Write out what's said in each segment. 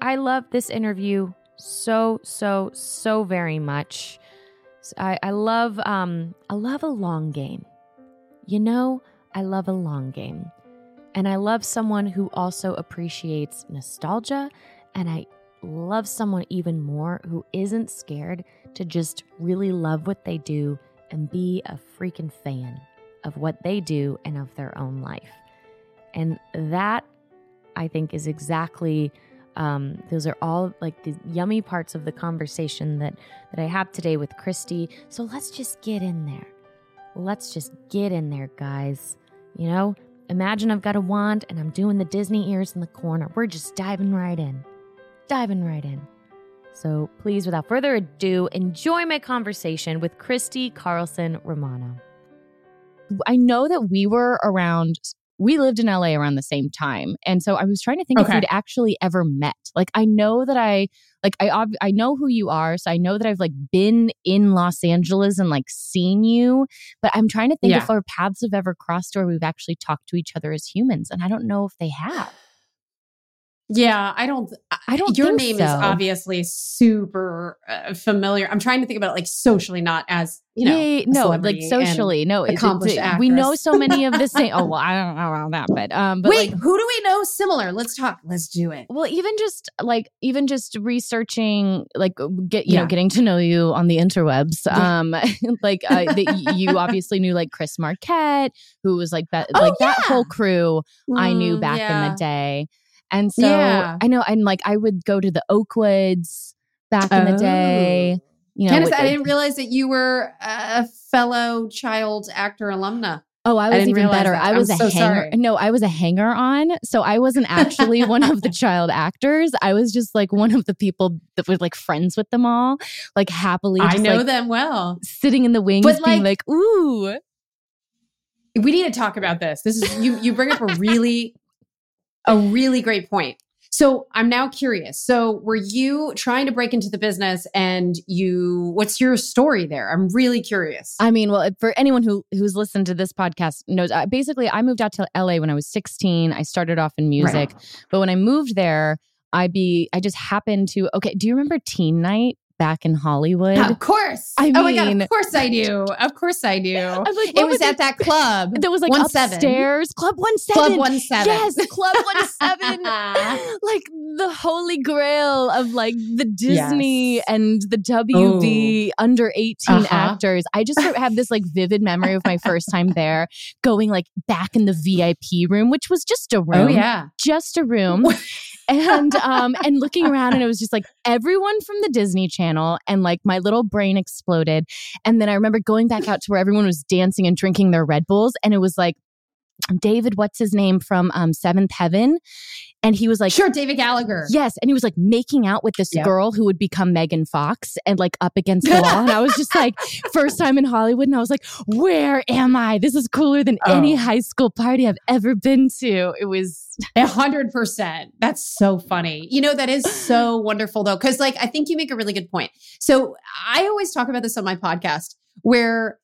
I love this interview so, so, so very much. I, I love um I love a long game. You know, I love a long game. And I love someone who also appreciates nostalgia. And I love someone even more who isn't scared to just really love what they do and be a freaking fan of what they do and of their own life. And that, I think, is exactly. Um, those are all like the yummy parts of the conversation that that I have today with Christy. So let's just get in there. Let's just get in there, guys. You know, imagine I've got a wand and I'm doing the Disney ears in the corner. We're just diving right in, diving right in. So please, without further ado, enjoy my conversation with Christy Carlson Romano. I know that we were around we lived in LA around the same time. And so I was trying to think Okay. if we'd actually ever met. Like I know that I like I ob- I know who you are, so I know that I've like been in Los Angeles and like seen you, but I'm trying to think Yeah. if our paths have ever crossed or we've actually talked to each other as humans, and I don't know if they have. Yeah, I don't. I don't Your name so. is obviously super uh, familiar. I'm trying to think about it like socially, not as you know. Yeah, no, like socially, no. it's- accomplished we know so many of the same. Oh well, I don't know about that, but um, but Wait, like, who do we know similar? Let's talk. Let's do it. Well, even just like even just researching, like get you Yeah. know, getting to know you on the interwebs. Yeah. Um, like uh, y- you obviously knew like Chris Marquette, who was like that, Oh, like that whole crew I knew Mm, back in the day. And so Yeah. I know, and like I would go to the Oakwoods back in the oh. day. You know, Candice, I didn't realize that you were a fellow child actor alumna. Oh, I I was didn't even better. that. I I'm was a so hanger. sorry. No, I was a hanger on. So I wasn't actually one of the child actors. I was just like one of the people that was like friends with them all, like happily I know like them well. sitting in the wings, But, being like- like, "Ooh, We need to talk about this. This is you. You bring up a really, a really great point. So I'm now curious. So were you trying to break into the business, and you? What's your story there? I'm really curious. I mean, well, for anyone who who's listened to this podcast knows, uh, basically, I moved out to LA when I was 16. I started off in music, but when I moved there, I be I just happened to. Okay, do you remember Teen Night? Back in Hollywood? Of course. I oh my god, mean- of course I do. Of course I do. I'm like, it what was at that club. There was like One seven. upstairs, Club One Seven. Club One Seven. Yes, Club One Seven. like the holy grail of like the Disney Yes. and the WB under 18 Uh-huh. actors. I just have this like vivid memory of my first time there, going like back in the VIP room, which was just a room. Oh yeah. Just a room. And um and looking around and it was just like everyone from the Disney Channel and like my little brain exploded. And then I remember going back out to where everyone was dancing and drinking their Red Bulls and it was like David what's his name from um Seventh Heaven and he was like sure, David Gallagher. Yes, and he was like making out with this Yep. girl who would become Megan Fox and like up against the wall. And I was just like, first time in Hollywood, and I was like, where am I? This is cooler than any Oh. high school party I've ever been to. It was A hundred percent. That's so funny. You know, that is so wonderful though. Cause like, I think you make a really good point. So I always talk about this on my podcast where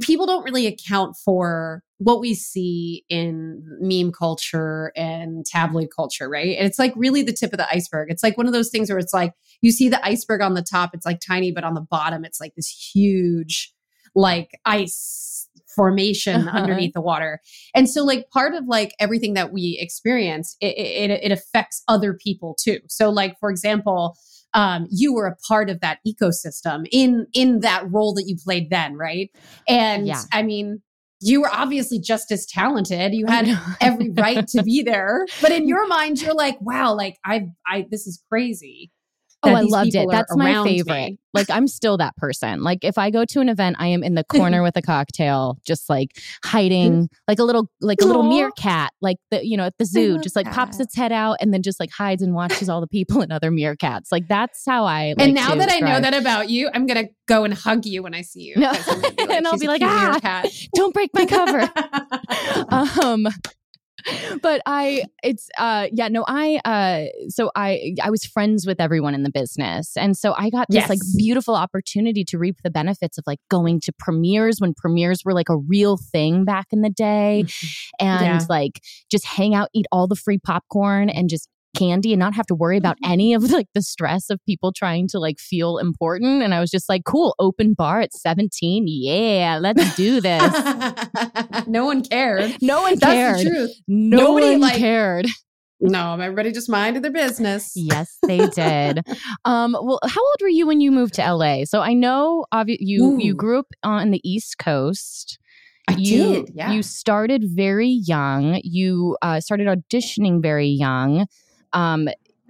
people don't really account for what we see in meme culture and tabloid culture, right? And it's like really the tip of the iceberg. It's like one of those things where it's like you see the iceberg on the top, it's like tiny, but on the bottom, it's like this huge, like ice formation Uh-huh. underneath the water. And so, like, part of like everything that we experience, it, it, it affects other people too. So, like, for example, um, you were a part of that ecosystem in in that role that you played then, right? And Yeah. I mean, you were obviously just as talented. You had every right to be there, but in your mind, you're like, wow, like I, I, this is crazy. Oh, I loved it. That's my favorite. me. Like I'm still that person. Like if I go to an event, I am in the corner with a cocktail, just like hiding, like a little, like a little Aw. meerkat, like the you know at the zoo, just like pops its head out and then just like hides and watches all the people and other meerkats. Like that's how I. and now that I know that about you, I'm gonna go and hug you when I see you. No. gonna And I'll be like, "Ah." meerkat." don't break my cover. um but i it's uh yeah no i uh so i i was friends with everyone in the business. And so i got this like beautiful opportunity to reap the benefits of like going to premieres when premieres were like a real thing back in the day and Yeah. like just hang out eat all the free popcorn and just candy and not have to worry about any of like the stress of people trying to like feel important and i was just like cool open bar at 17 yeah let's do this no one cared. no one That's cared the truth. no Nobody, one like- cared. No, everybody just minded their business. Yes, they did. um, well, how old were you when you moved to LA? So I know obvi- you you grew up on the East Coast. I you, did. Yeah. You started very young. You uh, started auditioning very young. Um,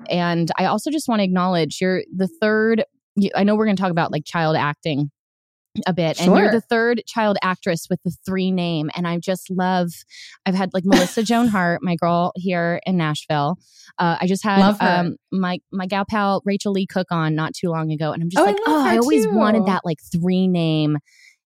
and I also just want to acknowledge you're the third. I know we're going to talk about like child acting a bit, and you're the third child actress with the three name. And I just love. I've had like Melissa Joan Hart, my girl here in Nashville. Uh, I just had um, my my gal pal Rachael Leigh Cook on not too long ago, and I'm just Oh, like, love oh, I always too. wanted that like three name.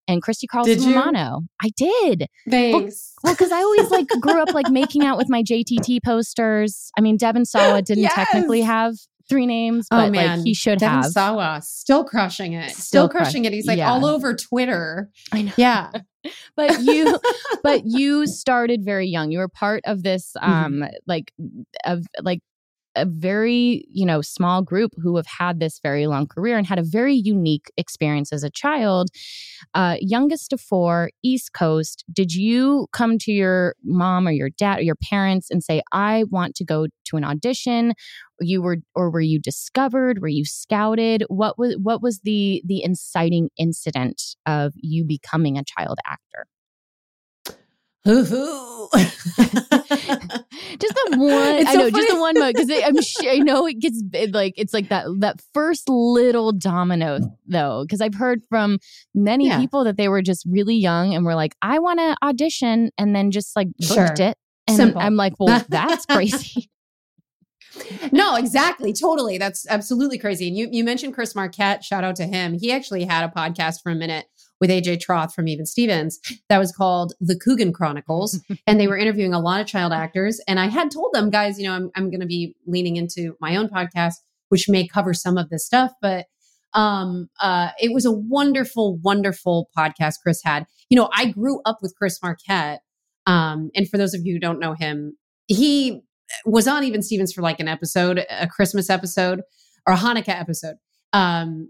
And Christy Carlson Did? Romano. I did. Thanks. Well, because I always like grew up like making out with my JTT posters. I mean, Devon Sawa didn't Yes. technically have three names, but oh man, like he should Devon have. Sawa still crushing it. Still, Still crush- crushing it. He's like yeah. all over Twitter. I know. Yeah. But you, but you started very young. You were part of this, Mm-hmm. um, like, of like a very you know small group who have had this very long career and had a very unique experience as a child. Uh, youngest of four east coast did you come to your mom or your dad or your parents and say i want to go to an audition you were or were you discovered? Were you scouted? What was what was the the inciting incident of you becoming a child actor? Hoo-hoo. just the one It's i so know just the one moment because i'm sure i know it gets it, like it's like that that first little domino though because i've heard from many Yeah. people that they were just really young and were like i want to audition and then just like booked Sure. it and Simple. i'm like well that's crazy no, exactly. Totally. That's absolutely crazy. And you, you mentioned Chris Marquette. Shout out to him. He actually had a podcast for a minute with AJ Trauth from Even Stevens that was called The Coogan Chronicles. and they were interviewing a lot of child actors. And I had told them, guys, you know, I'm, I'm going to be leaning into my own podcast, which may cover some of this stuff. But um, uh, it was a wonderful, wonderful podcast Chris had. You know, I grew up with Chris Marquette. Um, and for those of you who don't know him, he was on Even Stevens for like an episode, a Christmas episode or a Hanukkah episode. Um,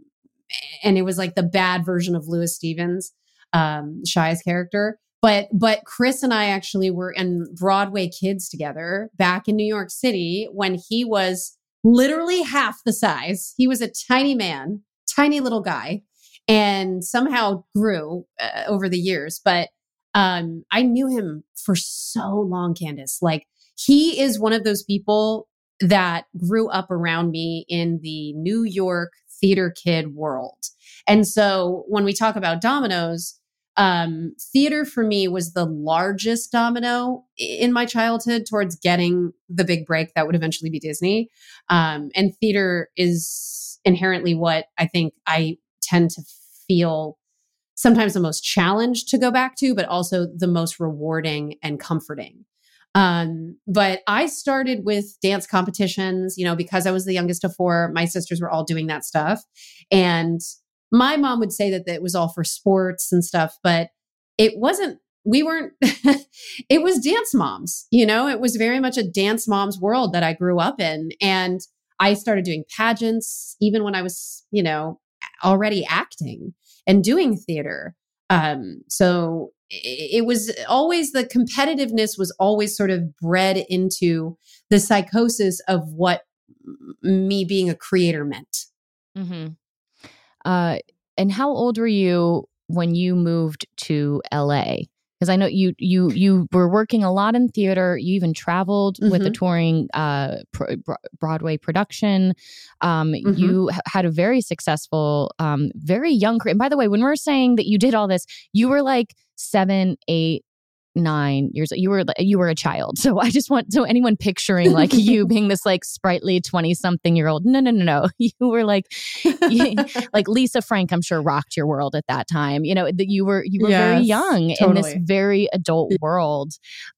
and it was like the bad version of Louis Stevens, um, Shia's character. But but Chris and I actually were in Broadway Kids together back in New York City when he was literally half the size. He was a tiny man, tiny little guy, and somehow grew uh, over the years. But um, I knew him for so long, Candice. Like he is one of those people that grew up around me in the New York theater kid world. And so when we talk about dominoes, um, theater for me was the largest domino in my childhood towards getting the big break that would eventually be Disney. Um, and theater is inherently what I think I tend to feel sometimes the most challenged to go back to, but also the most rewarding and comforting. Um, but I started with dance competitions, you know, because I was the youngest of four, my sisters were all doing that stuff. And my mom would say that it was all for sports and stuff, but it wasn't, we weren't, it was dance moms, you know, it was very much a dance mom's world that I grew up in. And I started doing pageants even when I was, you know, already acting and doing theater. Um, so it was always the competitiveness was always sort of bred into the psychosis of what me being a creator meant. Mm-hmm. Uh, and how old were you when you moved to LA? Because I know you you you were working a lot in theater. You even traveled mm-hmm. with a touring uh, Broadway production. Um, mm-hmm. You had a very successful, um, very young career. And by the way, when we're saying that you did all this, you were like seven, eight, nine years you were you were a child. So i just want so anyone picturing like you being this like sprightly 20 something year old no no no no. You were like you, like lisa frank i'm sure rocked your world at that time. You know that you were you were yes, very young totally. in this very adult world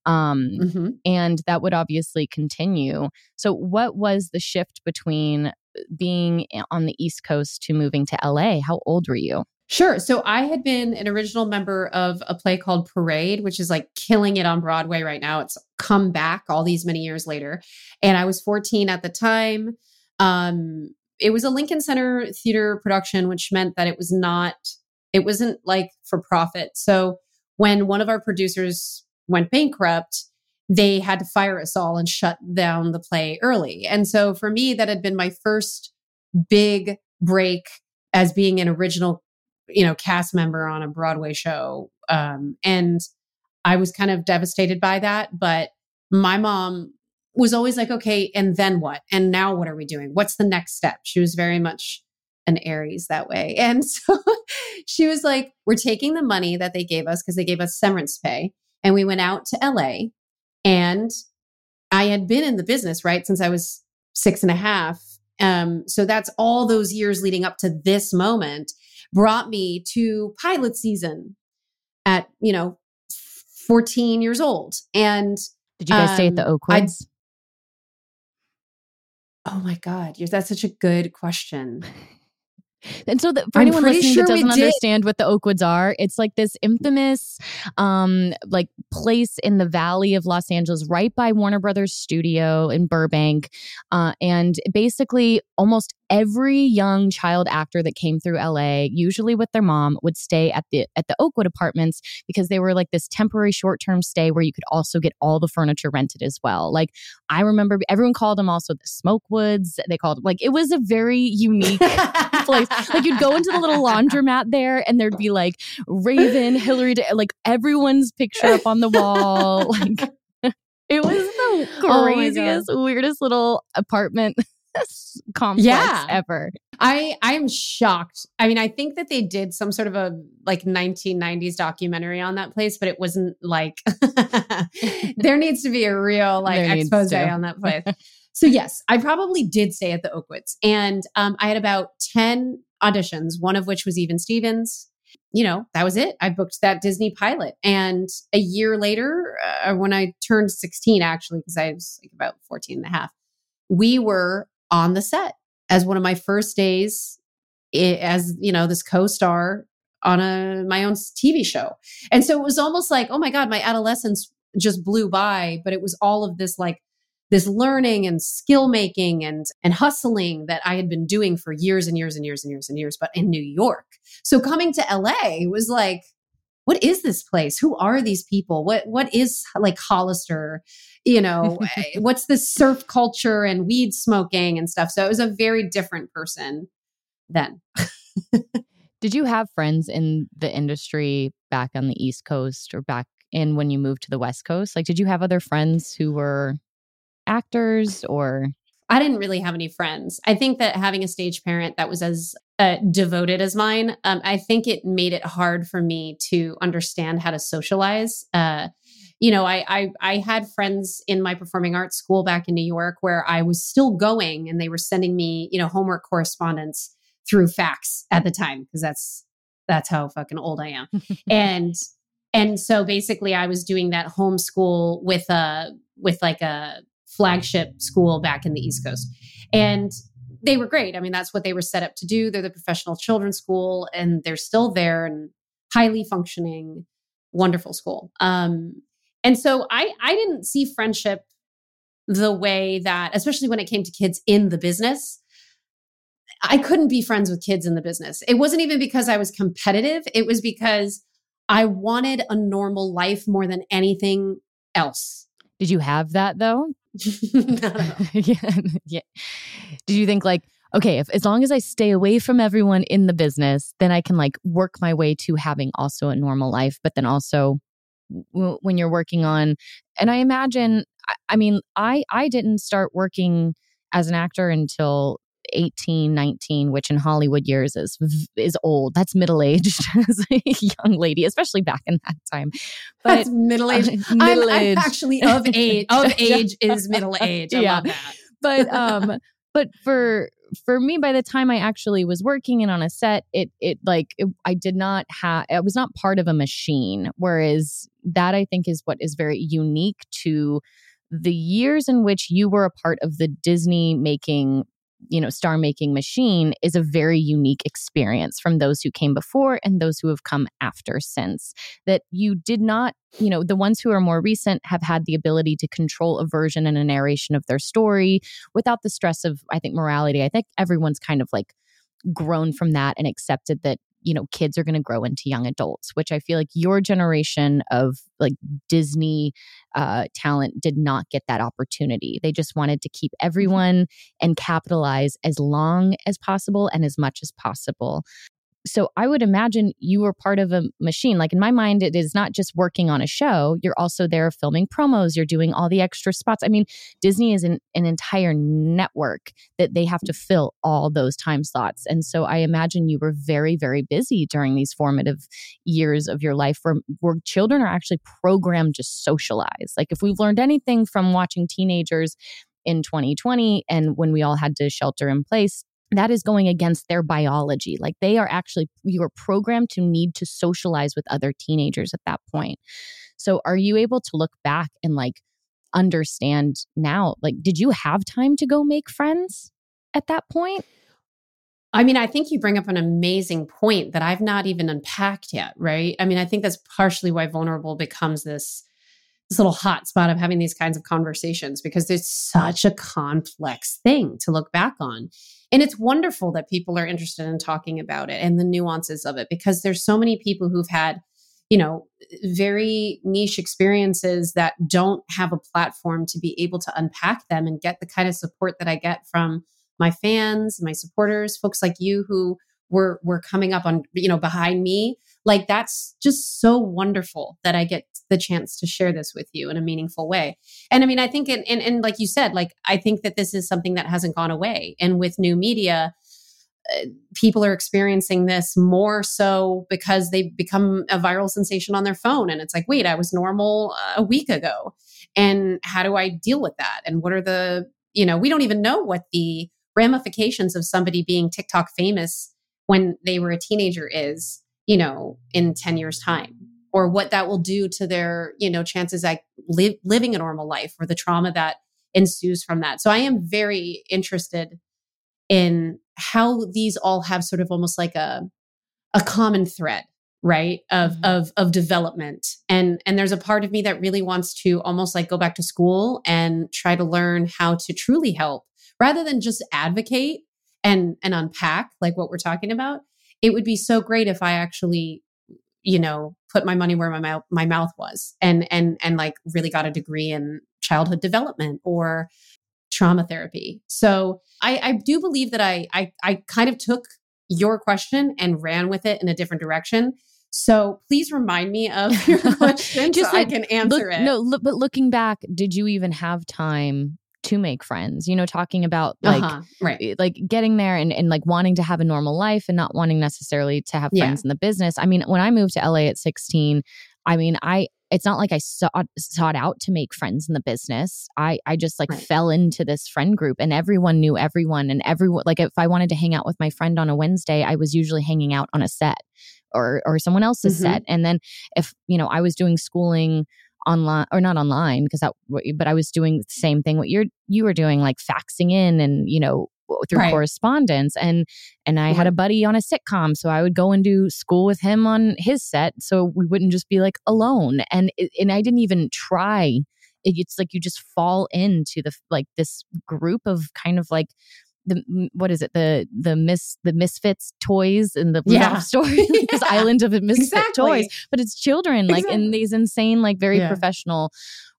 um mm-hmm. and that would obviously continue. So what was the shift between being on the east coast to moving to la how old were you Sure. So I had been an original member of a play called Parade, which is like killing it on Broadway right now. It's come back all these many years later. And I was 14 at the time. Um, it was a Lincoln Center theater production, which meant that it was not, it wasn't like for profit. So when one of our producers went bankrupt, they had to fire us all and shut down the play early. And so for me, that had been my first big break as being an original you know, cast member on a Broadway show. Um, and I was kind of devastated by that. But my mom was always like, okay, and then what? And now what are we doing? What's the next step? She was very much an Aries that way. And so she was like, we're taking the money that they gave us because they gave us severance pay. And we went out to LA. And I had been in the business, right, since I was six and a half. Um, so that's all those years leading up to this moment brought me to pilot season at, you know, 14 years old. And did you guys um, stay at the um, Oakwoods? oh my God, that's such a good question. And so, that for I'm anyone listening sure that doesn't understand what the Oakwoods are, it's like this infamous, um, like place in the valley of Los Angeles, right by Warner Brothers Studio in Burbank, uh, and basically almost every young child actor that came through LA, usually with their mom, would stay at the at the Oakwood apartments because they were like this temporary short-term stay where you could also get all the furniture rented as well. Like I remember everyone called them also the Smokewoods. They called like it was a very unique place. Like you'd go into the little laundromat there and there'd be like Raven, Hilary, like everyone's picture up on the wall. Like it was the oh craziest, oh weirdest little apartment complex yeah. ever. I I'm shocked. I mean, I think that they did some sort of a like 1990s documentary on that place, but it wasn't like there needs to be a real like there expose on that place. So yes, I probably did stay at the Oakwoods, and um, I had about 10 auditions, one of which was even Stevens. You know, that was it. I booked that Disney pilot. And a year later, uh, when I turned 16, actually, because I was like about 14 and a half, we were on the set as one of my first days as you know this co-star on a my own TV show. And so it was almost like, oh my god, my adolescence just blew by, but it was all of this like this learning and skill making and and hustling that I had been doing for years and years and years and years and years, but in New York. So coming to LA was like, what is this place? Who are these people? What what is like Hollister? You know, eh, what's this surf culture and weed smoking and stuff? So it was a very different person then. Did you have friends in the industry back on the East Coast or back in when you moved to the West Coast? Like, did you have other friends who were actors or? I didn't really have any friends. I think that having a stage parent that was as uh, devoted as mine, um, I think it made it hard for me to understand how to socialize. Uh, you know, I, I I had friends in my performing arts school back in New York where I was still going, and they were sending me, you know, homework correspondence through fax at the time because that's that's how fucking old I am. and and so basically I was doing that homeschool with a with like a flagship school back in the East Coast. And they were great. I mean, that's what they were set up to do. They're the professional children's school and they're still there and highly functioning, wonderful school. Um, and so I I didn't see friendship the way that, especially when it came to kids in the business, I couldn't be friends with kids in the business. It wasn't even because I was competitive, it was because I wanted a normal life more than anything else. Did you have that though? yeah, yeah. Did you think like, okay, if as long as I stay away from everyone in the business, then I can like work my way to having also a normal life, but then also w- when you're working on and I imagine I, I mean, I I didn't start working as an actor until 18, 19, which in Hollywood years is is old. That's middle aged as a young lady, especially back in that time. But That's middle aged. Middle I'm, I'm, actually of age. Of age is middle age. I yeah. But um, but for for me, by the time I actually was working and on a set, it it like it, I did not have. I was not part of a machine. Whereas that I think is what is very unique to the years in which you were a part of the Disney making you know star making machine is a very unique experience from those who came before and those who have come after since that you did not you know the ones who are more recent have had the ability to control a version and a narration of their story without the stress of i think morality. I think everyone's kind of like grown from that and accepted that you know kids are going to grow into young adults which i feel like your generation of like disney uh, talent did not get that opportunity they just wanted to keep mm-hmm. everyone and capitalize as long as possible and as much as possible so I would imagine you were part of a machine. Like in my mind, it is not just working on a show. You're also there filming promos. You're doing all the extra spots. I mean, Disney is an, an entire network that they have to fill all those time slots. And so I imagine you were very, very busy during these formative years of your life where, where children are actually programmed to socialize. Like if we've learned anything from watching teenagers in 2020 and when we all had to shelter in place that is going against their biology. Like they are actually, you are programmed to need to socialize with other teenagers at that point. So are you able to look back and like understand now, like, did you have time to go make friends at that point? I mean, I think you bring up an amazing point that I've not even unpacked yet, right? I mean, I think that's partially why vulnerable becomes this this little hot spot of having these kinds of conversations because it's such a complex thing to look back on. And it's wonderful that people are interested in talking about it and the nuances of it because there's so many people who've had, you know, very niche experiences that don't have a platform to be able to unpack them and get the kind of support that I get from my fans, my supporters, folks like you who were were coming up on, you know, behind me like that's just so wonderful that I get the chance to share this with you in a meaningful way. And I mean, I think, and, and, like you said, like I think that this is something that hasn't gone away. And with new media, uh, people are experiencing this more so because they've become a viral sensation on their phone. And it's like, wait, I was normal uh, a week ago. And how do I deal with that? And what are the, you know, we don't even know what the ramifications of somebody being TikTok famous when they were a teenager is you know, in 10 years' time, or what that will do to their, you know, chances at li- living a normal life or the trauma that ensues from that. So I am very interested in how these all have sort of almost like a a common thread right of Mhm. of of development and and there's a part of me that really wants to almost like go back to school and try to learn how to truly help rather than just advocate and and unpack like what we're talking about it would be so great if i actually you know put my money where my mouth my mouth was and and and like really got a degree in childhood development or trauma therapy. So i i do believe that i i i kind of took your question and ran with it in a different direction. So please remind me of your question Just so like, i can answer Look- it. No, look, but looking back, did you even have time to make friends? You know, talking about like Uh-huh, right eh, like getting there and, and like wanting to have a normal life and not wanting necessarily to have Yeah. friends in the business. I mean, when I moved to LA at 16, I mean, I it's not like I sought, sought out to make friends in the business. I I just like Right. fell into this friend group and everyone knew everyone and everyone like if I wanted to hang out with my friend on a Wednesday, I was usually hanging out on a set or or someone else's Mhm. set. And then if, you know, I was doing schooling online or not online because that but I was doing the same thing what you're you were doing like faxing in and you know through Right. correspondence and and I had a mm-hmm. buddy on a sitcom so I would go and do school with him on his set so we wouldn't just be like alone and and I didn't even try it's like you just fall into the like this group of kind of like the what is it the the mis the misfits toys and the Yeah. Rudolph story this island of misfit Exactly. toys but it's children like in these insane like very Yeah. professional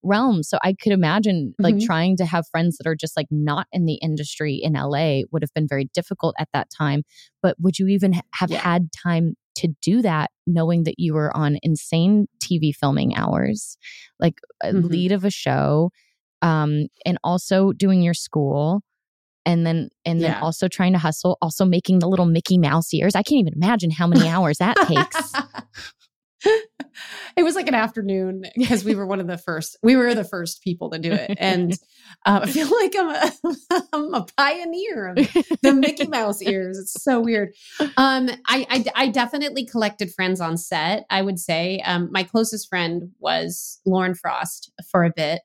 realms so i could imagine like Mhm. trying to have friends that are just like not in the industry in la would have been very difficult at that time but would you even have Yeah. had time to do that knowing that you were on insane tv filming hours like a Mhm. lead of a show um and also doing your school and then and then Yeah. also trying to hustle also making the little mickey mouse ears. I can't even imagine how many hours that takes. It was like an afternoon because we were one of the first we were the first people to do it. And uh, i feel like i'm a, I'm a pioneer of the mickey mouse ears. It's so weird. Um I, I i definitely collected friends on set i would say. Um my closest friend was lauren frost for a bit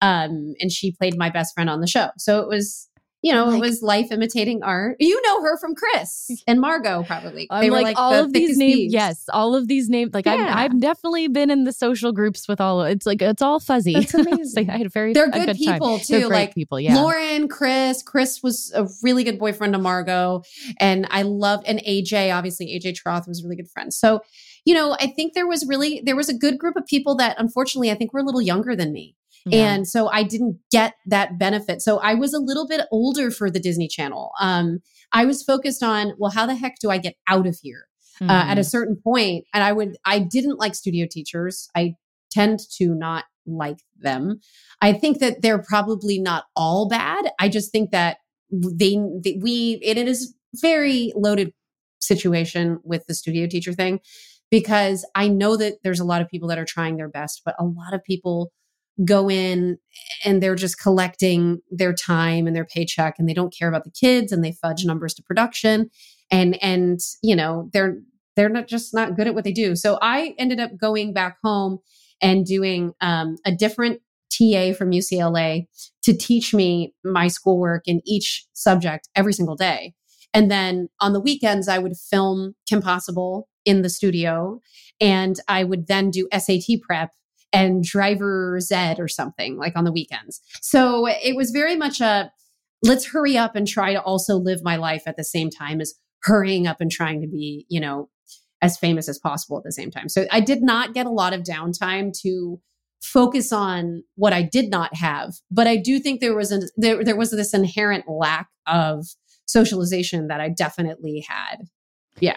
um and she played my best friend on the show. So it was you know, it was life imitating art. You know her from Chris and Margo, probably. I'm like, all the of these names. thieves. Yes, all of these names. Like Yeah. I've, I've definitely been in the social groups with all. It's like it's all fuzzy. That's amazing. I had a very They're good, time. people They're too. great like people. Yeah. Lauren, Chris. Chris was a really good boyfriend to Margo. And I loved and AJ, obviously AJ Trauth was a really good friend. So, you know, I think there was really there was a good group of people that unfortunately I think were a little younger than me. Yeah. And so I didn't get that benefit. So I was a little bit older for the Disney Channel. Um, I was focused on, well, how the heck do I get out of here? uh, at a Mhm. certain point and i would i didn't like studio teachers i tend to not like them i think that they're probably not all bad i just think that they, they we it is very loaded situation with the studio teacher thing because i know that there's a lot of people that are trying their best but a lot of people go in and they're just collecting their time and their paycheck and they don't care about the kids and they fudge numbers to production. And and you know they're they're not just not good at what they do. So i ended up going back home and doing um, a different ta from ucla to teach me my schoolwork in each subject every single day. And then on the weekends i would film kim possible in the studio and i would then do sat prep and driver z or something like on the weekends so it was very much a let's hurry up and try to also live my life at the same time as hurrying up and trying to be, you know, as famous as possible at the same time. So I did not get a lot of downtime to focus on what I did not have, but I do think there was a there, there was this inherent lack of socialization that I definitely had. Yeah.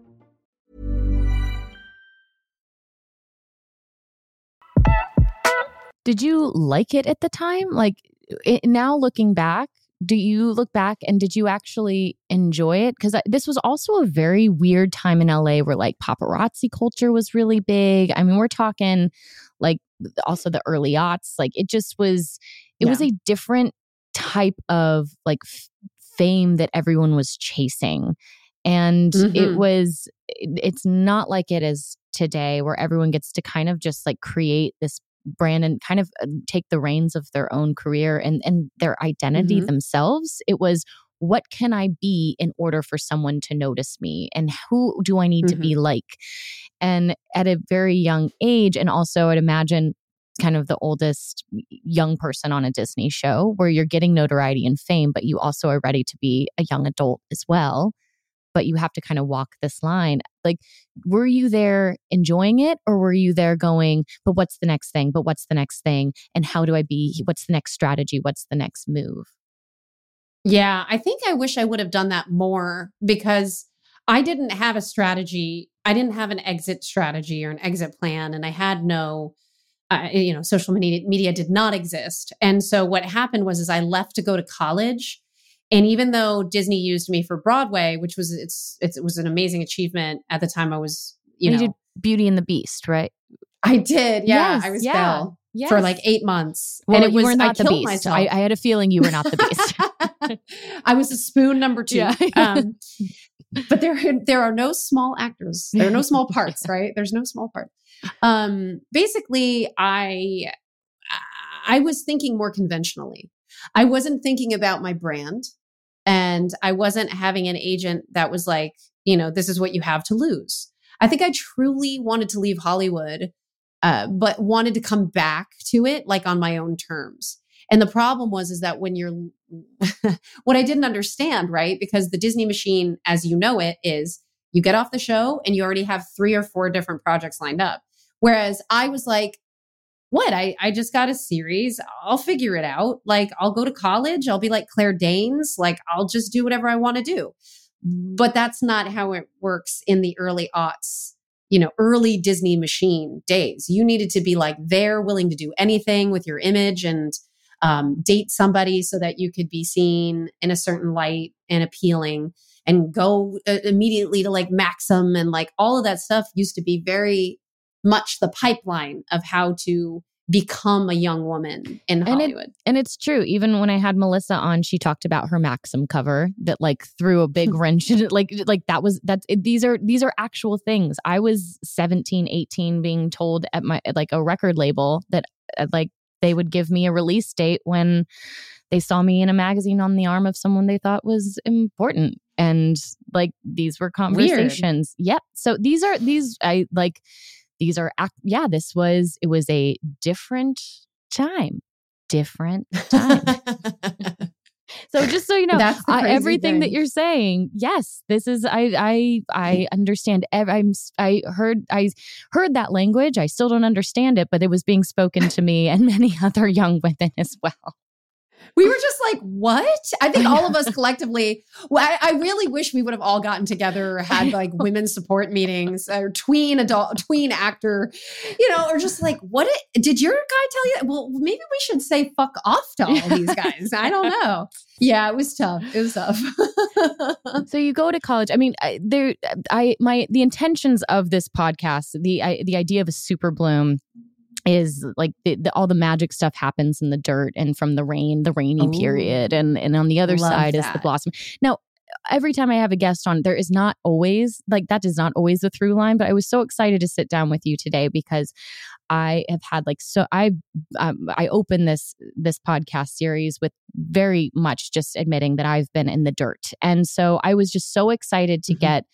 Did you like it at the time? Like it, now looking back, do you look back and did you actually enjoy it? Because this was also a very weird time in LA where like paparazzi culture was really big. I mean, we're talking like also the early aughts. Like it just was, it yeah. was a different type of like f- fame that everyone was chasing. And mm-hmm. it was, it's not like it is today where everyone gets to kind of just like create this brand and kind of uh, take the reins of their own career and and their identity mm-hmm. themselves it was what can i be in order for someone to notice me and who do i need mm-hmm. to be like and at a very young age and also i'd imagine kind of the oldest young person on a disney show where you're getting notoriety and fame but you also are ready to be a young adult as well but you have to kind of walk this line. Like, were you there enjoying it or were you there going, but what's the next thing? But what's the next thing? And how do I be? What's the next strategy? What's the next move? Yeah, I think I wish I would have done that more because I didn't have a strategy. I didn't have an exit strategy or an exit plan, and I had no, uh, you know, social media, media did not exist. And so what happened was, is I left to go to college and even though Disney used me for Broadway, which was it's, it's it was an amazing achievement at the time, I was you know you did Beauty and the Beast, right? I did. Yeah, yes, I was yeah. Belle yes. for like eight months, well, and it was were not I the Beast. Myself. I, I, had a feeling you were not the Beast. I was a spoon number two. Yeah. um, but there there are no small actors. There are no small parts, right? There's no small part. Um, basically, I I was thinking more conventionally. I wasn't thinking about my brand. And I wasn't having an agent that was like, you know, this is what you have to lose. I think I truly wanted to leave Hollywood, uh, but wanted to come back to it like on my own terms. And the problem was, is that when you're, what I didn't understand, right? Because the Disney machine, as you know it, is you get off the show and you already have three or four different projects lined up. Whereas I was like, what? I, I just got a series. I'll figure it out. Like, I'll go to college. I'll be like Claire Danes. Like, I'll just do whatever I want to do. But that's not how it works in the early aughts, you know, early Disney machine days. You needed to be like there, willing to do anything with your image and um, date somebody so that you could be seen in a certain light and appealing and go uh, immediately to like Maxim and like all of that stuff used to be very much the pipeline of how to become a young woman in Hollywood. And, it, and, it's true. Even when I had Melissa on, she talked about her Maxim cover that like threw a big wrench in it. Like, like that was, that's, it, these are, these are actual things. I was 17, 18 being told at my, like a record label that uh, like they would give me a release date when they saw me in a magazine on the arm of someone they thought was important and like these were conversations Weird. yep so these are these i like these are yeah this was it was a different time different time so just so you know uh, everything thing. that you're saying yes this is i i i understand i'm i heard i heard that language i still don't understand it but it was being spoken to me and many other young women as well we were just like, what? I think all of us collectively, well, I, I, really wish we would have all gotten together, had like women's support meetings or tween adult, tween actor, you know, or just like, what it, did your guy tell you? Well, maybe we should say fuck off to all these guys. I don't know. Yeah, it was tough. It was tough. so you go to college. I mean, I, there, I, my, the intentions of this podcast, the, I, the idea of a super bloom is like the, the, all the magic stuff happens in the dirt and from the rain, the rainy Ooh. period, and and on the other side that. is the blossom. Now, every time I have a guest on, there is not always like that is not always the through line. But I was so excited to sit down with you today because I have had like so I um, I open this this podcast series with very much just admitting that I've been in the dirt, and so I was just so excited to mm-hmm. get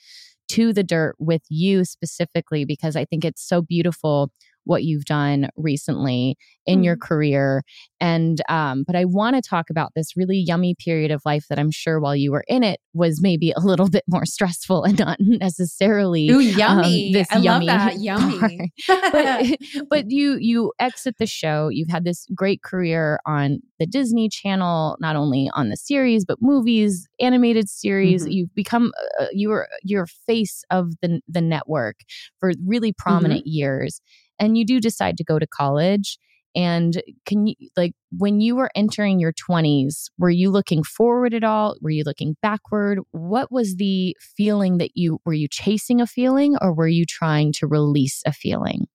to the dirt with you specifically because I think it's so beautiful what you've done recently in your career. And, um, but I want to talk about this really yummy period of life that I'm sure while you were in it was maybe a little bit more stressful and not necessarily Ooh, yummy. Um, this I yummy love that. Yummy. but, but you, you exit the show. You've had this great career on the Disney Channel, not only on the series, but movies, animated series. Mm-hmm. You've become, uh, you were, you're face of the, the network for really prominent mm-hmm. years and you do decide to go to college and can you like when you were entering your 20s were you looking forward at all? Were you looking backward? What was the feeling that you were you chasing a feeling or were you trying to release a feeling?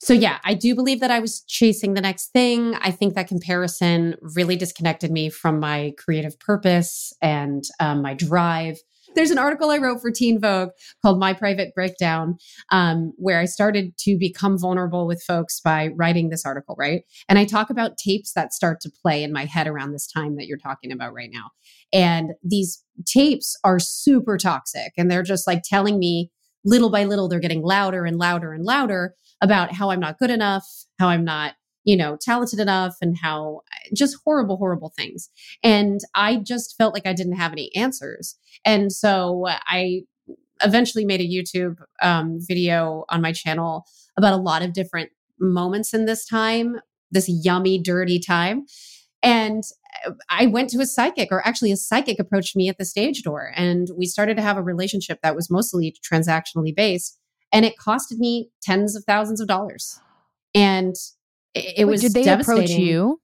So yeah i do believe that i was chasing the next thing. I think that comparison really disconnected me from my creative purpose and um, my drive there's an article I wrote for Teen Vogue called My Private Breakdown, um, where I started to become vulnerable with folks by writing this article, right? And I talk about tapes that start to play in my head around this time that you're talking about right now. And these tapes are super toxic and they're just like telling me little by little, they're getting louder and louder and louder about how I'm not good enough, how I'm not you know, talented enough and how just horrible, horrible things. And I just felt like I didn't have any answers. And so I eventually made a YouTube um, video on my channel about a lot of different moments in this time, this yummy, dirty time. And uh, I went to a psychic, or actually, a psychic approached me at the stage door, and we started to have a relationship that was mostly transactionally based. And it costed me tens of thousands of dollars. And it, it was did they approach you?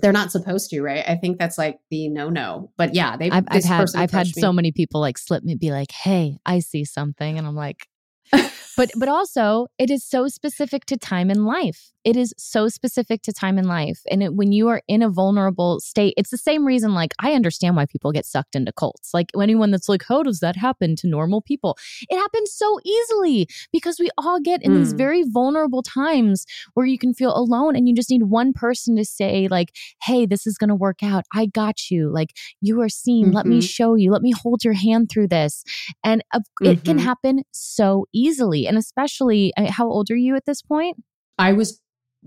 They're not supposed to right? I think that's like the no no but yeah they i've, I've had i've had me. so many people like slip me be like hey i see something and i'm like but but also it is so specific to time in life it is so specific to time in life. And it, when you are in a vulnerable state, it's the same reason, like, I understand why people get sucked into cults. Like, anyone that's like, how does that happen to normal people? It happens so easily because we all get in mm. these hmm. very vulnerable times where you can feel alone and you just need one person to say, like, hey, this is going to work out. I got you. Like, you are seen. Mm-hmm. Let me mm-hmm. show you. Let me hold your hand through this. And uh, mm-hmm. it can mm-hmm. happen so easily. And especially, I mean, how old are you at this point? I was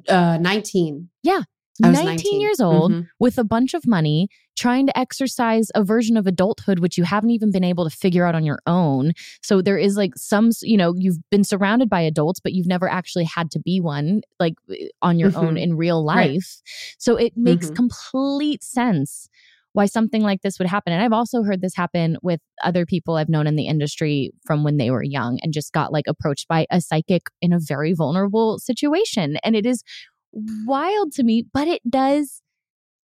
uh, 19. Yeah. 19, 19, years old mm-hmm. with a bunch of money, trying to exercise a version of adulthood, which you haven't even been able to figure out on your own. So there is like some, you know, you've been surrounded by adults, but you've never actually had to be one like on your mm-hmm. own in real life. Right. So it makes mm-hmm. complete sense why something like this would happen. And I've also heard this happen with other people I've known in the industry from when they were young and just got like approached by a psychic in a very vulnerable situation. And it is wild to me, but it does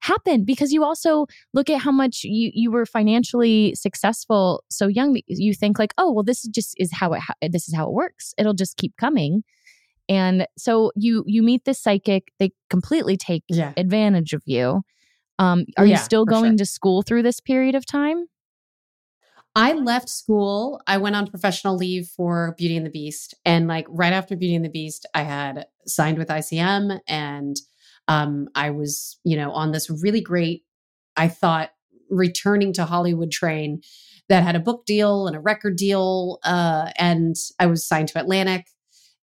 happen because you also look at how much you you were financially successful so young you think like oh well this just is how it this is how it works it'll just keep coming and so you you meet this psychic they completely take yeah. advantage of you um, are yeah, you still going sure. to school through this period of time? I left school. I went on professional leave for Beauty and the Beast. And like right after Beauty and the Beast, I had signed with ICM and Um, I was, you know, on this really great, I thought, returning to Hollywood train that had a book deal and a record deal. Uh, and I was signed to Atlantic.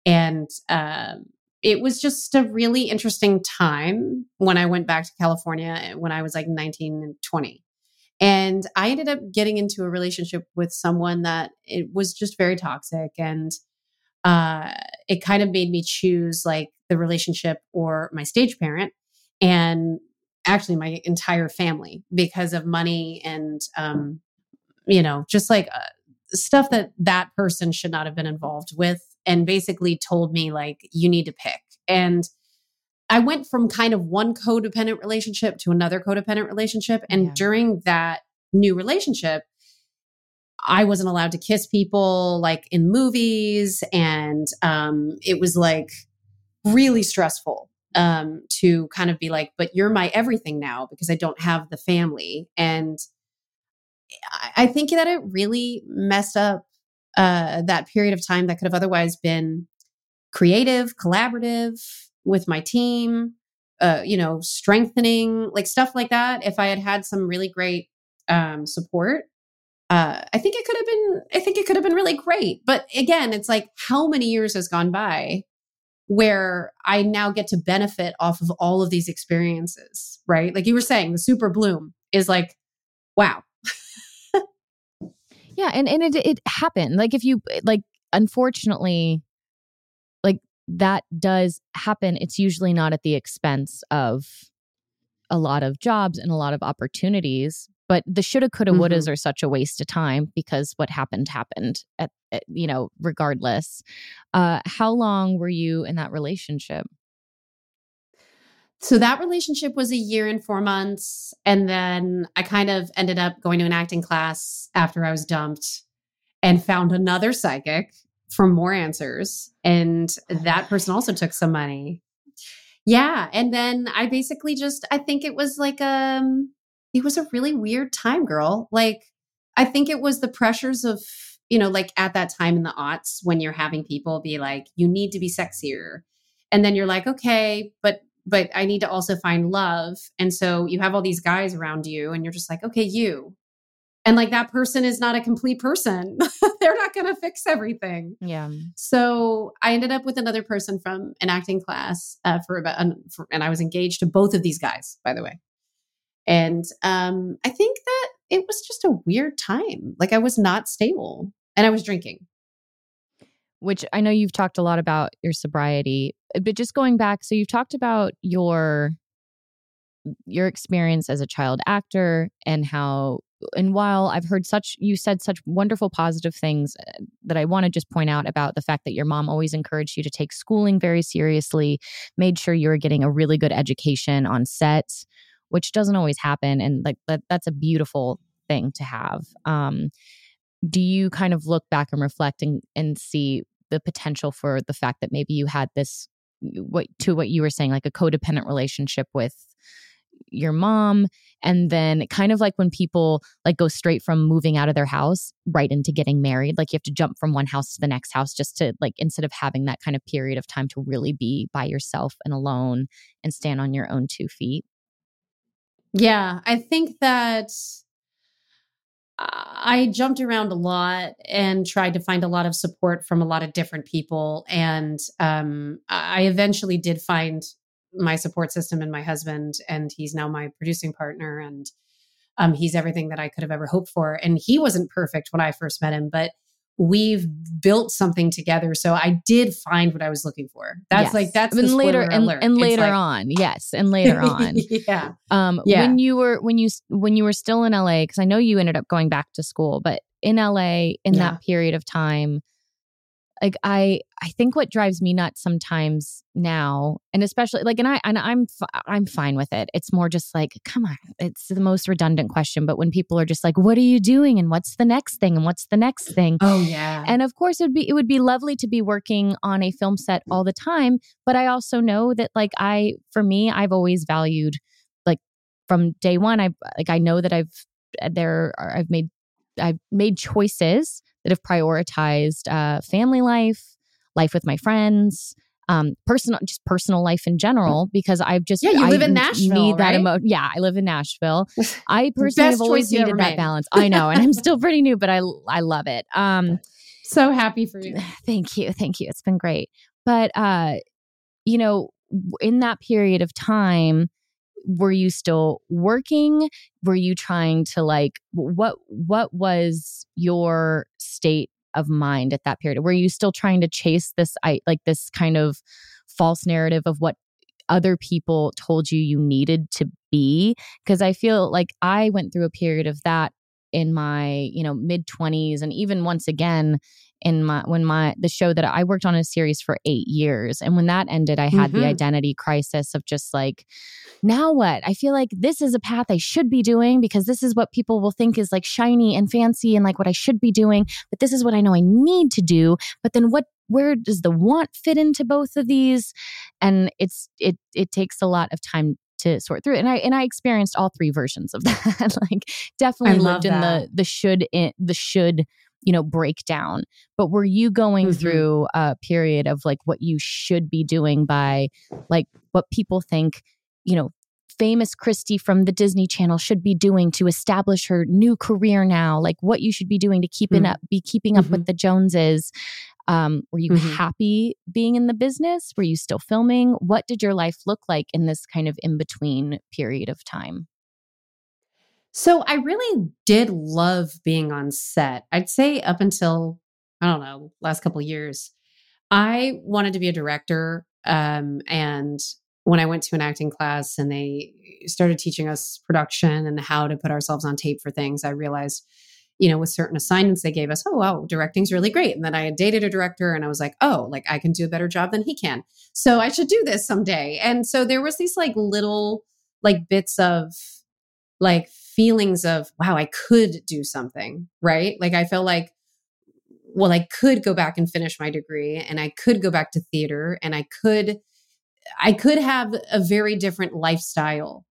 And uh, it was just a really interesting time when I went back to California when I was like 19 and 20. And I ended up getting into a relationship with someone that it was just very toxic. And uh, it kind of made me choose like the relationship or my stage parent and actually my entire family because of money and, um, you know, just like uh, stuff that that person should not have been involved with and basically told me like you need to pick and i went from kind of one codependent relationship to another codependent relationship and yeah. during that new relationship i wasn't allowed to kiss people like in movies and um it was like really stressful um to kind of be like but you're my everything now because i don't have the family and i think that it really messed up uh, that period of time that could have otherwise been creative, collaborative with my team, uh, you know, strengthening, like stuff like that. If I had had some really great um, support, uh, I think it could have been. I think it could have been really great. But again, it's like how many years has gone by where I now get to benefit off of all of these experiences, right? Like you were saying, the super bloom is like, wow, yeah, and and it it happened. Like if you like unfortunately like that does happen. It's usually not at the expense of a lot of jobs and a lot of opportunities, but the shoulda coulda mm-hmm. wouldas are such a waste of time because what happened happened at, at you know regardless uh how long were you in that relationship so that relationship was a year and four months. And then I kind of ended up going to an acting class after I was dumped and found another psychic for more answers. And that person also took some money. Yeah. And then I basically just, I think it was like, um, it was a really weird time, girl. Like, I think it was the pressures of, you know, like at that time in the aughts when you're having people be like, you need to be sexier. And then you're like, okay, but but I need to also find love. And so you have all these guys around you, and you're just like, okay, you. And like that person is not a complete person. They're not going to fix everything. Yeah. So I ended up with another person from an acting class uh, for about, um, for, and I was engaged to both of these guys, by the way. And um, I think that it was just a weird time. Like I was not stable and I was drinking which I know you've talked a lot about your sobriety, uh, but just going back, so you've talked about your your experience as a child actor and how and while I've heard such you said such wonderful positive things uh, that I want to just point out about the fact that your mom always encouraged you to take schooling very seriously, made sure you were getting a really good education on set, which doesn't always happen and like that that's a beautiful thing to have. Um do you kind of look back and reflect and, and see the potential for the fact that maybe you had this what to what you were saying like a codependent relationship with your mom and then kind of like when people like go straight from moving out of their house right into getting married like you have to jump from one house to the next house just to like instead of having that kind of period of time to really be by yourself and alone and stand on your own two feet. Yeah i think that I jumped around a lot and tried to find a lot of support from a lot of different people. And um, I eventually did find my support system in my husband, and he's now my producing partner. And um, he's everything that I could have ever hoped for. And he wasn't perfect when I first met him, but we've built something together. So I did find what I was looking for. That's yes. like that's and later and, and later like, on. Yes, and later on. yeah. Um yeah. when you were when you when you were still in LA cuz I know you ended up going back to school, but in LA in yeah. that period of time like i i think what drives me nuts sometimes now and especially like and i and i'm i'm fine with it. It's more just like come on. It's the most redundant question but when people are just like what are you doing? And what's the next thing? And what's the next thing? Oh yeah. And of course it would be it would be lovely to be working on a film set all the time but i also know that like i for me i've always valued like from day one i like i know that i've uh, there are, i've made i've made choices that have prioritized uh, family life, life with my friends, um, personal, just personal life in general, because I've just Yeah, you I live in Nashville, Need that right? emo- yeah, I live in Nashville. I personally Best have always needed that made. balance. I know, and I'm still pretty new, but I I love it. Um, So happy for you. thank you, thank you. It's been great, but uh, you know, in that period of time. Were you still working? Were you trying to like what what was your state of mind at that period? Were you still trying to chase this I like this kind of false narrative of what other people told you you needed to be? Because I feel like I went through a period of that in my, you know, mid 20s and even once again in my when my the show that I worked on a series for 8 years and when that ended I had the Mhm. identity crisis of just like now what? I feel like this is a path I should be doing because this is what people will think is like shiny and fancy and like what I should be doing, but this is what I know I need to do. But then what where does the want fit into both of these? And it's it it takes a lot of time to sort through it. And I and I experienced all three versions of that. like definitely lived in the the should in, the should you know breakdown but were you going Mhm. through a period of like what you should be doing by like what people think you know famous Christy from the Disney Channel should be doing to establish her new career now like what you should be doing to keep Mhm. up be keeping up with the Joneses um were you Mhm. happy being in the business were you still filming what did your life look like in this kind of in between period of time So I really did love being on set. I'd say up until I don't know, last couple years. I wanted to be a director um and when I went to an acting class and they started teaching us production and how to put ourselves on tape for things, I realized, you know, with certain assignments they gave us, oh, wow, directing's really great. And then I had dated a director and I was like, oh, like I can do a better job than he can. So I should do this someday. And so there was these like little like bits of like feelings of wow i could do something right? Like i felt like well i could go back and finish my degree and i could go back to theater and i could i could have a very different lifestyle.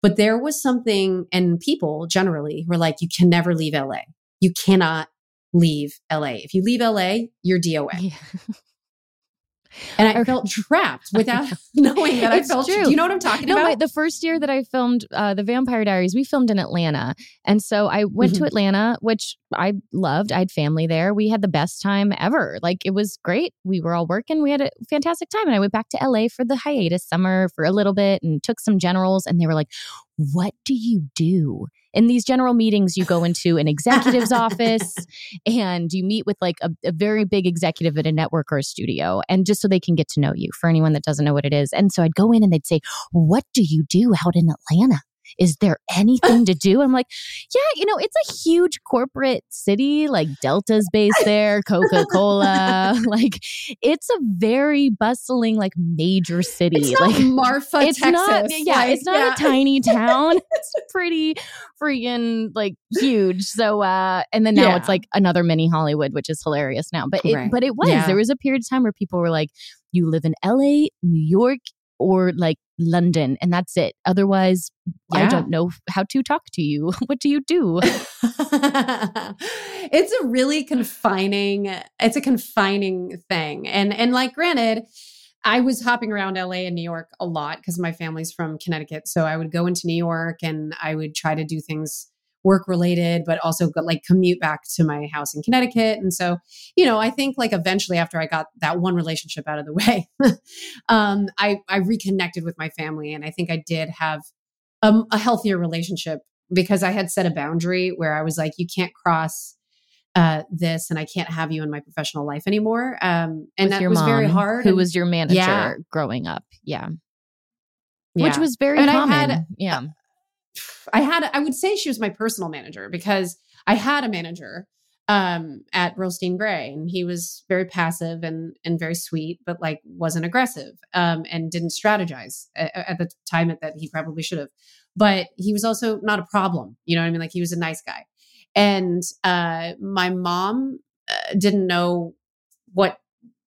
But there was something and people generally were like you can never leave la you cannot leave la if you leave la you're doa and i felt trapped without knowing that i It's felt true. do you know what i'm talking no, about my, the first year that I filmed uh, the Vampire Diaries, we filmed in Atlanta, and so I went to Mhm. Atlanta, which I loved. I had family there. We had the best time ever. Like it was great. We were all working. We had a fantastic time, and I went back to LA for the hiatus summer for a little bit and took some generals, and they were like, "What do you do?" In these general meetings, you go into an executive's office and you meet with like a, a very big executive at a network or a studio, and just so they can get to know you for anyone that doesn't know what it is. And so I'd go in and they'd say, What do you do out in Atlanta? Is there anything to do? I'm like, yeah, you know, it's a huge corporate city. Like Delta's based there, Coca Cola. like, it's a very bustling, like major city. It's like Marfa, it's not. Yeah, Like, it's not yeah. a tiny town. it's pretty freaking like huge. So, uh, and then now Yeah. it's like another mini Hollywood, which is hilarious now. But it, Right. but it was. Yeah. There was a period of time where people were like, "You live in L.A., New York." Or like London, and that's it. Otherwise, I don't know how to talk to you. What do you do? it's a really confining it's a confining thing and and like granted i was hopping around la and new york a lot because my family's from connecticut so i would go into new york and i would try to do things work related but also like commute back to my house in connecticut and so you know i think like eventually after i got that one relationship out of the way um i i reconnected with my family and i think i did have um, a healthier relationship because I had set a boundary where I was like, you can't cross uh, this, and I can't have you in my professional life anymore. Um, and With that was very hard. Who and- was your manager Yeah. growing up? Yeah. Which was very And I had- yeah. I had, I would say she was my personal manager because I had a manager um, at Brillstein Grey, and he was very passive and and very sweet, but like wasn't aggressive um, and didn't strategize at, at the time that he probably should have. But he was also not a problem. You know what I mean? Like he was a nice guy. And uh, my mom uh, didn't know what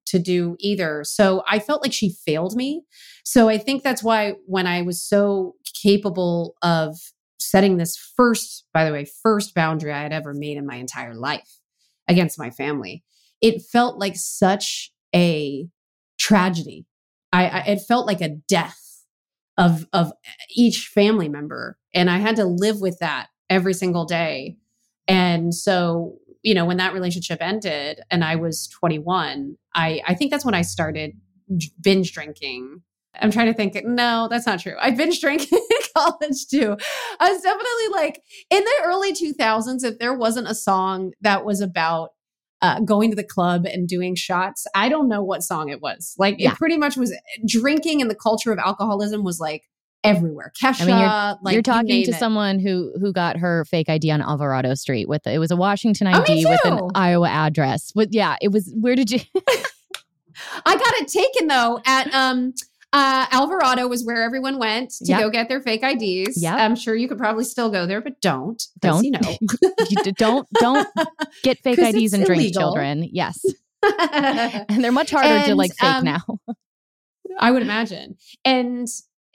to do either. So I felt like she failed me. So I think that's why when I was so capable of setting this first, by the way, first boundary I had ever made in my entire life against my family, it felt like such a tragedy I, I it felt like a death of of each family member, and I had to live with that every single day. And so, you know, when that relationship ended, and I was 21, I I think that's when I started binge drinking. I'm trying to think. No, that's not true. I binge drank in college too. I was definitely like in the early 2000s. If there wasn't a song that was about uh, going to the club and doing shots. I don't know what song it was. Like Yeah. it pretty much was drinking and the culture of alcoholism was like everywhere. Kesha, I mean, you're, like you're talking name to it. someone who who got her fake ID on Alvarado Street with it was a Washington Oh, ID with an. Iowa address. With yeah, it was. Where did you? I got it taken though at um uh Alvarado was where everyone went to Yep. go get their fake IDs. Yep. I'm sure you could probably still go there, but don't. Don't. you know. you don't don't get fake IDs and drink, children. Yes, and they're much harder to like fake um, now. I would imagine. And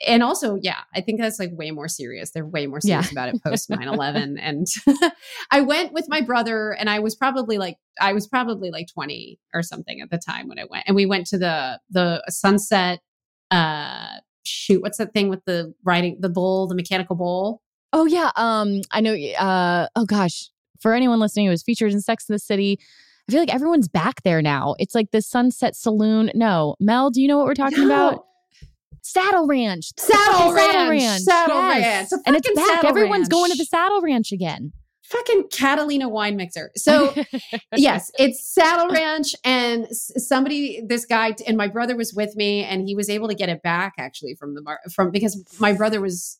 and also, yeah, I think that's like way more serious. They're way more serious Yeah. about it post 9-11. And I went with my brother and I was probably like I was probably like 20 or something at the time when I went. And we went to the the sunset uh shoot, what's that thing with the riding the bull, the mechanical bull? Oh yeah, um, I know. Uh, oh gosh, for anyone listening who was featured in Sex in the City, I feel like everyone's back there now. It's like the Sunset Saloon. No, Mel, do you know what we're talking about? Saddle Ranch. The Saddle fucking Ranch. Saddle Ranch. The and it's back. Saddle Everyone's going to the Saddle Ranch again. Fucking Catalina wine mixer. So yes, it's Saddle Ranch, and somebody, this guy, and my brother was with me, and he was able to get it back actually from the mar- from because my brother was,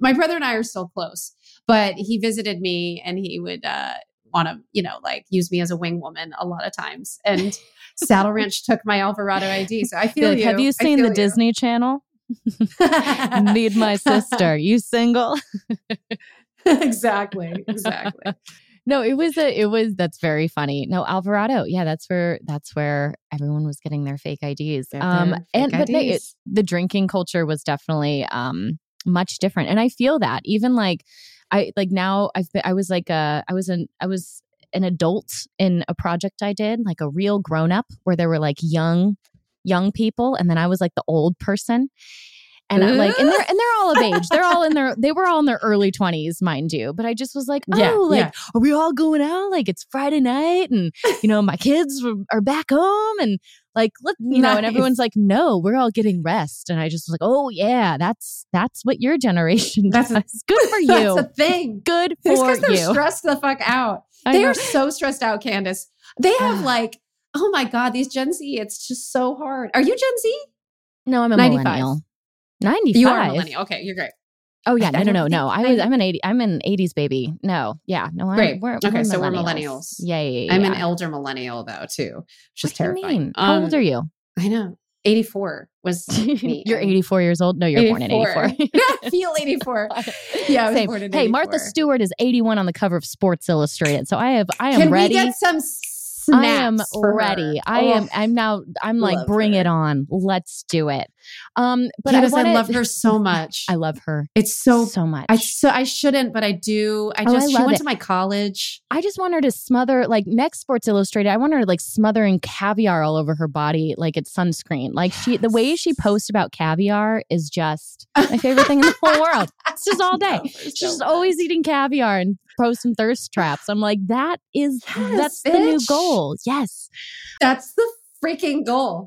my brother and I are still close, but he visited me, and he would uh, want to, you know, like use me as a wing woman a lot of times, and Saddle Ranch took my Alvarado ID, so I feel Like, you. Have you seen the you. Disney Channel? Need my sister. You single? exactly, exactly. No, it was a it was that's very funny. No, Alvarado. Yeah, that's where that's where everyone was getting their fake IDs. Um their and fake but they, it, the drinking culture was definitely um much different. And I feel that even like I like now I've been I was like a I was an I was an adult in a project I did, like a real grown up where there were like young young people and then I was like the old person. And I, like and they're and they're all of age. They're all in their they were all in their early 20s, mind you. But I just was like, "Oh, Yeah, like yeah. are we all going out? Like it's Friday night and you know, my kids are back home and like let you know, and everyone's like, no, we're all getting rest. And I just was like, oh yeah, that's that's what your generation That's a- Good for you. That's a thing. Good It's for because they're you. stressed the fuck out. I They know. are so stressed out, Candice. They have like, oh my God, these Gen Z, it's just so hard. Are you Gen Z? no, I'm a 95. millennial. 95. You are a millennial. Okay, you're great. Oh yeah, I no, no, no, no. I was. I'm an eighty. I'm an '80s baby. No, yeah, no. I'm, Great. We're, Okay, we're so we're millennials. millennials. Yeah, yeah, yeah. I'm an elder millennial though, too, which is What do you terrifying. mean? How old Um, are you? I know. 84 was. You're 84 years old. No, you're born in 84. I feel 84. Yeah, I was Same. born in Hey, Martha Stewart is 81 on the cover of Sports Illustrated. So I have. I am Can ready. we get some I am ready. her? I Oh, am. I'm now. I'm like, bring her. it on. Let's do it. Um, but Candice, I, I, love her so much. I love her it's so so much. I so I shouldn't, but I do. I Oh, I just she went it. to my college. I just want her to smother like next Sports Illustrated. I want her to like smothering caviar all over her body like it's sunscreen. Like she, the way she posts about caviar is just my favorite thing in the whole world. It's just all day. Her She's so just always eating caviar and posting thirst traps. I'm like, that is Yes, that's the new goal. Yes. That's the freaking goal.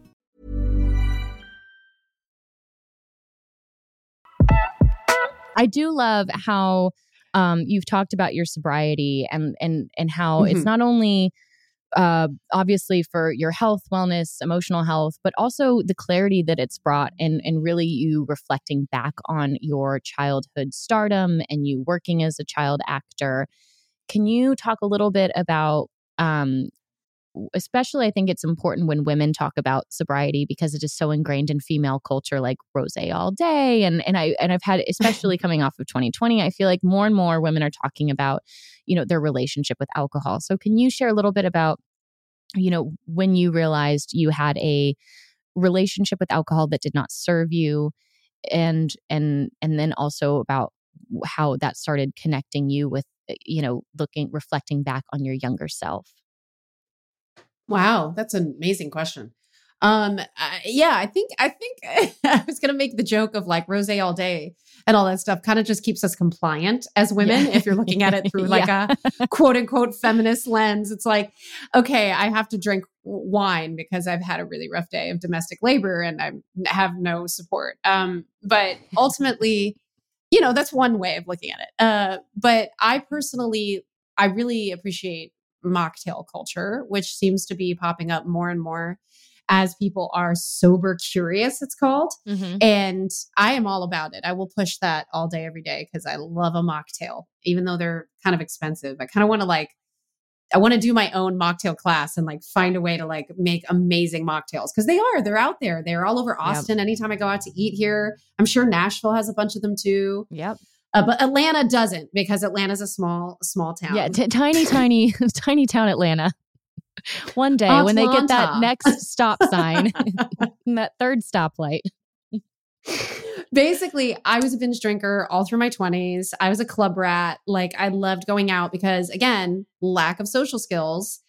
I do love how um, you've talked about your sobriety and and and how Mm-hmm. it's not only uh, obviously for your health, wellness, emotional health, but also the clarity that it's brought and and really you reflecting back on your childhood stardom and you working as a child actor. Can you talk a little bit about um, especially I think it's important when women talk about sobriety because it is so ingrained in female culture like rose all day and and I and I've had especially coming off of 2020 I feel like more and more women are talking about you know their relationship with alcohol. So can you share a little bit about you know when you realized you had a relationship with alcohol that did not serve you and and and then also about how that started connecting you with eh, you know looking reflecting back on your younger self. Wow, that's an amazing question. Um, I, yeah, I think I think I was gonna make the joke of like rose all day and all that stuff. Kind of just keeps us compliant as women. Yeah. If you're looking at it through like Yeah. a quote unquote feminist lens, it's like, okay, I have to drink wine because I've had a really rough day of domestic labor and I have no support. Um, but ultimately, you know, that's one way of looking at it. Uh, but I personally, I really appreciate mocktail culture, which seems to be popping up more and more as people are sober curious, it's called. Mm-hmm. And I am all about it. I will push that all day, every day, because I love a mocktail, even though they're kind of expensive. I kind of want to like, I want to do my own mocktail class and like find a way to like make amazing mocktails because they are, they're out there. They're all over Austin. Anytime I go out to eat here, I'm sure Nashville has a bunch of them too. Yep. Uh, but Atlanta doesn't because Atlanta's a small, small town. Yeah, t- tiny, tiny, tiny town Atlanta. One day when they get that next stop sign, that third stoplight. basically i was a binge drinker all through my 20s i was a club rat like i loved going out because again lack of social skills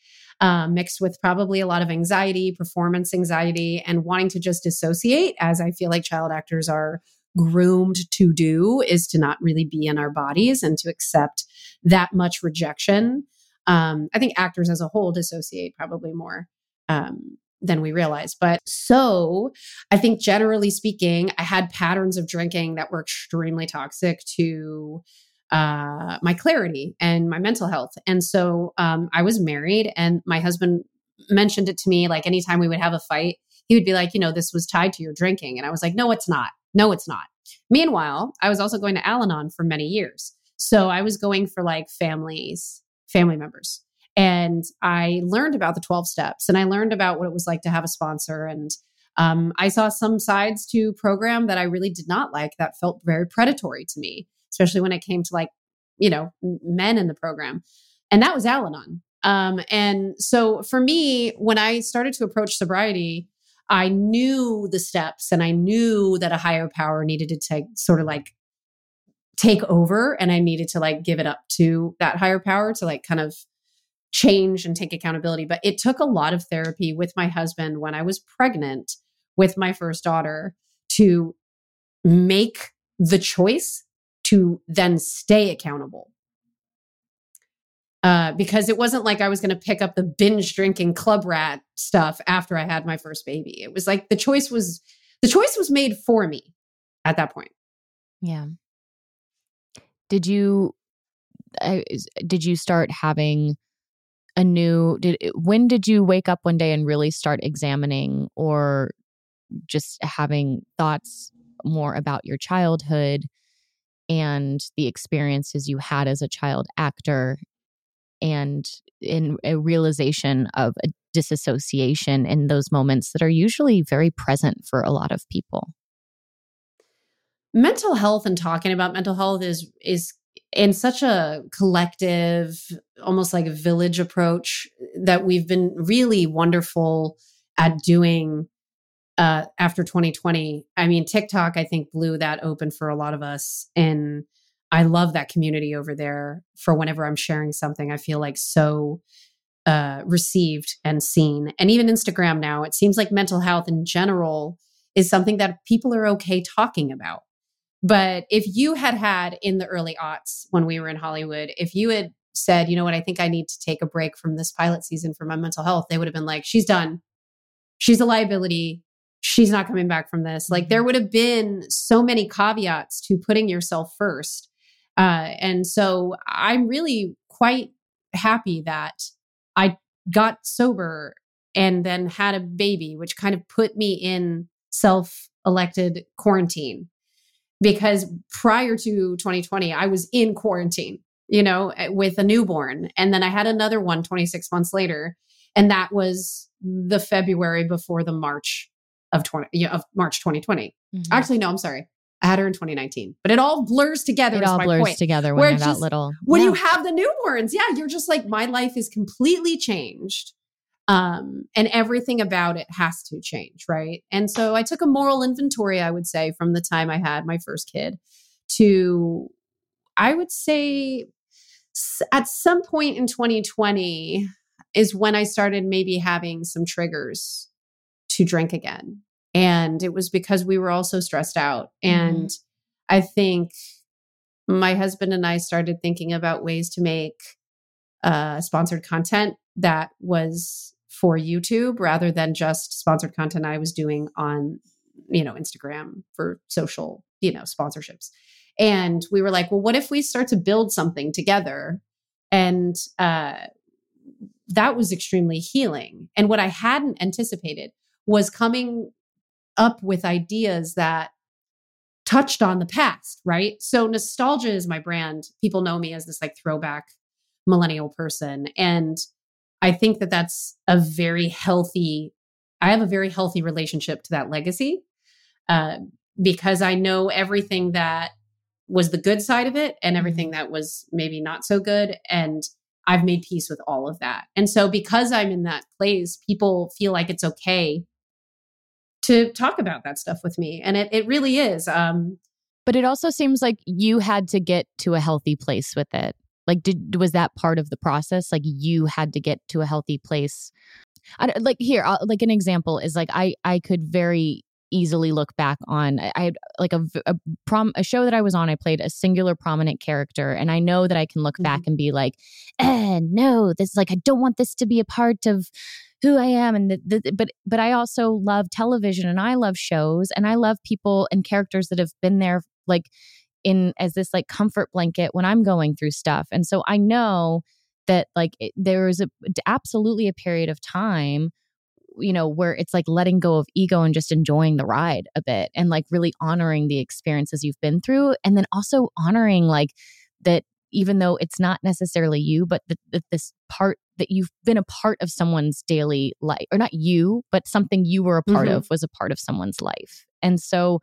um, mixed with probably a lot of anxiety performance anxiety and wanting to just dissociate as i feel like child actors are groomed to do is to not really be in our bodies and to accept that much rejection um, i think actors as a whole dissociate probably more um, than we realize. But so I think generally speaking, I had patterns of drinking that were extremely toxic to uh, my clarity and my mental health. And so um, I was married, and my husband mentioned it to me like anytime we would have a fight, he would be like, you know, this was tied to your drinking. And I was like, no, it's not. No, it's not. Meanwhile, I was also going to Al Anon for many years. So I was going for like families, family members. And I learned about the 12 steps and I learned about what it was like to have a sponsor. And um, I saw some sides to program that I really did not like that felt very predatory to me, especially when it came to like, you know, men in the program. And that was Al Anon. Um, and so for me, when I started to approach sobriety, I knew the steps and I knew that a higher power needed to take sort of like take over and I needed to like give it up to that higher power to like kind of change and take accountability. But it took a lot of therapy with my husband when I was pregnant with my first daughter to make the choice to then stay accountable. Uh, because it wasn't like I was going to pick up the binge drinking club rat stuff after I had my first baby. It was like the choice was the choice was made for me at that point. Yeah. did you uh, did you start having a new did when did you wake up one day and really start examining or just having thoughts more about your childhood and the experiences you had as a child actor and in a realization of a disassociation in those moments that are usually very present for a lot of people. Mental health and talking about mental health is is in such a collective almost like a village approach that we've been really wonderful at doing uh, after 2020 i mean tiktok i think blew that open for a lot of us and i love that community over there for whenever i'm sharing something i feel like so uh, received and seen and even instagram now it seems like mental health in general is something that people are okay talking about but if you had had in the early aughts when we were in Hollywood, if you had said, you know what, I think I need to take a break from this pilot season for my mental health, they would have been like, she's done. She's a liability. She's not coming back from this. Like there mm-hmm. would have been so many caveats to putting yourself first. Uh, and so I'm really quite happy that I got sober and then had a baby, which kind of put me in self elected quarantine because prior to 2020, I was in quarantine, you know, eh, with a newborn. And then I had another one 26 months later. And that was the February before the March of 20, yeah, of March 2020. Mm-hmm. Actually, no, I'm sorry. I had her in 2019, but it all blurs together. It all blurs point. together when you're that little. When yeah. you have the newborns, yeah, you're just like, my life is completely changed um, and everything about it has to change, right? And so I took a moral inventory, I would say, from the time I had my first kid to, I would say, at some point in 2020 is when I started maybe having some triggers to drink again. And it was because we were all so stressed out. And mm. I think my husband and I started thinking about ways to make uh, sponsored content that was for YouTube rather than just sponsored content I was doing on, you know, Instagram for social, you know, sponsorships. And we were like, well, what if we start to build something together? And uh, that was extremely healing. And what I hadn't anticipated was coming up with ideas that touched on the past, right? So nostalgia is my brand. People know me as this like throwback millennial person. And I think that that's a very healthy, I have a very healthy relationship to that legacy uh, because I know everything that was the good side of it and everything mm-hmm. that was maybe not so good. And I've made peace with all of that. And so because I'm in that place, people feel like it's okay to talk about that stuff with me. And it, it really is. Um, but it also seems like you had to get to a healthy place with it. Like, did was that part of the process? Like, you had to get to a healthy place. I, like here, I'll, like an example is like I I could very easily look back on. I, had like a, a prom a show that I was on. I played a singular prominent character, and I know that I can look mm-hmm. back and be like, "Eh, no, this is like I don't want this to be a part of." who I am and the, the, but but I also love television and I love shows and I love people and characters that have been there like in as this like comfort blanket when I'm going through stuff. And so I know that like it, there is a absolutely a period of time you know where it's like letting go of ego and just enjoying the ride a bit and like really honoring the experiences you've been through and then also honoring like that even though it's not necessarily you but that this part that you've been a part of someone's daily life or not you but something you were a part mm-hmm. of was a part of someone's life and so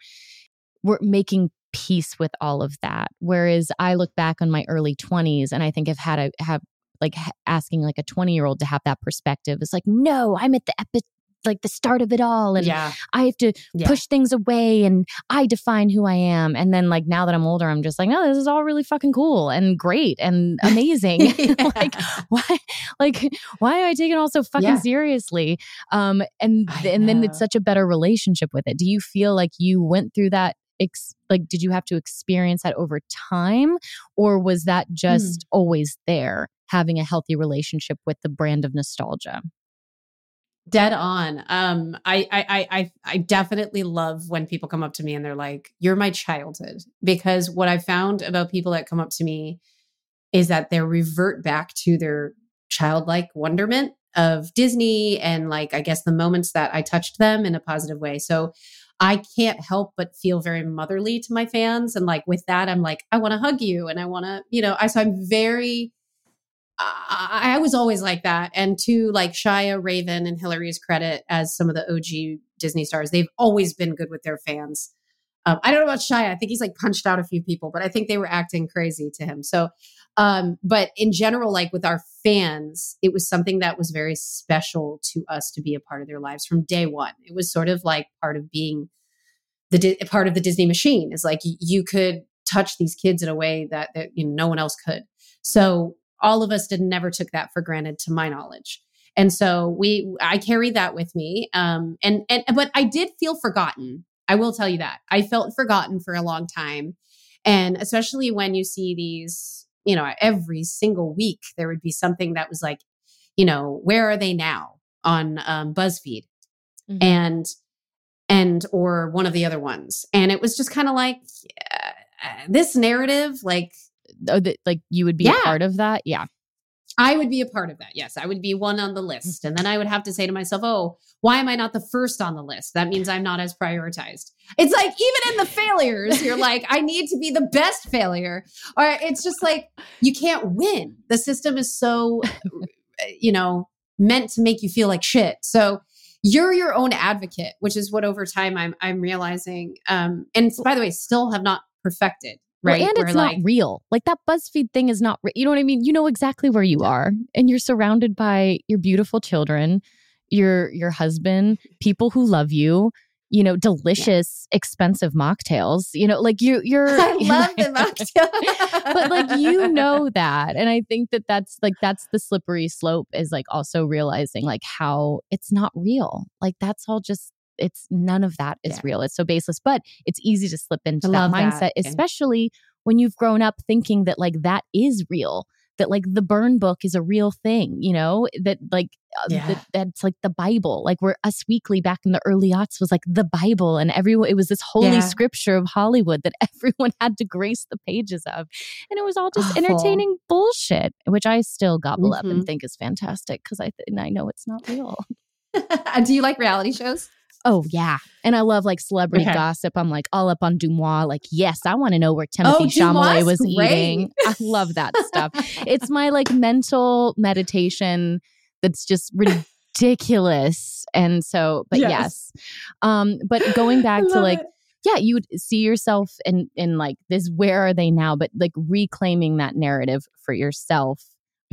we're making peace with all of that. Whereas I look back on my early 20s and I think I've had a have like asking like a 20 year old to have that perspective is like, no, I'm at the epi- like the start of it all and yeah. I have to yeah. push things away and I define who I am. And then like now that I'm older, I'm just like, no, this is all really fucking cool and great and amazing. like why like why am I taking it all so fucking yeah. seriously? Um and and then it's such a better relationship with it. Do you feel like you went through that ex- like did you have to experience that over time or was that just mm. always there having a healthy relationship with the brand of nostalgia Dead on. Um, I, I, I, I definitely love when people come up to me and they're like, "You're my childhood," because what I found about people that come up to me is that they revert back to their childlike wonderment of Disney and like I guess the moments that I touched them in a positive way. So I can't help but feel very motherly to my fans, and like with that, I'm like, I want to hug you, and I want to, you know, I so I'm very I, I was always like that. And to like Shia, Raven, and Hilary's credit as some of the OG Disney stars, they've always been good with their fans. Um, I don't know about Shia. I think he's like punched out a few people, but I think they were acting crazy to him. So, um, but in general, like with our fans, it was something that was very special to us to be a part of their lives from day one. It was sort of like part of being the part of the Disney machine. Is like you could touch these kids in a way that, that you know, no one else could. So all of us did never took that for granted to my knowledge and so we i carry that with me um and and but i did feel forgotten i will tell you that i felt forgotten for a long time and especially when you see these you know every single week there would be something that was like you know where are they now on um, buzzfeed mm-hmm. and and or one of the other ones and it was just kind of like uh, this narrative like oh, that like you would be yeah. a part of that? Yeah. I would be a part of that. Yes, I would be one on the list. And then I would have to say to myself, oh, why am I not the first on the list? That means I'm not as prioritized. It's like, even in the failures, you're like, I need to be the best failure. Or it's just like, you can't win. The system is so, you know, meant to make you feel like shit. So you're your own advocate, which is what over time I'm, I'm realizing. Um, and by the way, still have not perfected right? Well, and it's not real. Like that BuzzFeed thing is not, re- you know what I mean? You know exactly where you are, and you're surrounded by your beautiful children, your your husband, people who love you. You know, delicious, yeah. expensive mocktails. You know, like you, you're. I love the mocktail, but like you know that, and I think that that's like that's the slippery slope. Is like also realizing like how it's not real. Like that's all just it's none of that is yeah. real. It's so baseless, but it's easy to slip into that mindset, that. especially when you've grown up thinking that like that is real that like the burn book is a real thing, you know, that like uh, yeah. that, that's like the Bible. Like where Us Weekly back in the early aughts was like the Bible and everyone it was this holy yeah. scripture of Hollywood that everyone had to grace the pages of. And it was all just Awful. entertaining bullshit, which I still gobble mm-hmm. up and mm-hmm. think is fantastic because I th- I know it's not real. Do you like reality shows? Oh yeah, and I love like celebrity okay. gossip. I'm like all up on DeuxMoi. Like yes, I want to know where Timothée oh, Chalamet was great. eating. I love that stuff. it's my like mental meditation. That's just ridiculous. And so, but yes, yes. um, but going back to like. It. Yeah, you would see yourself in in like this. Where are they now? But like reclaiming that narrative for yourself.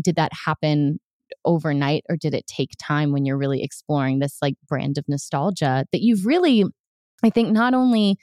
Did that happen overnight or did it take time when you're really exploring this like brand of nostalgia that you've really i think not only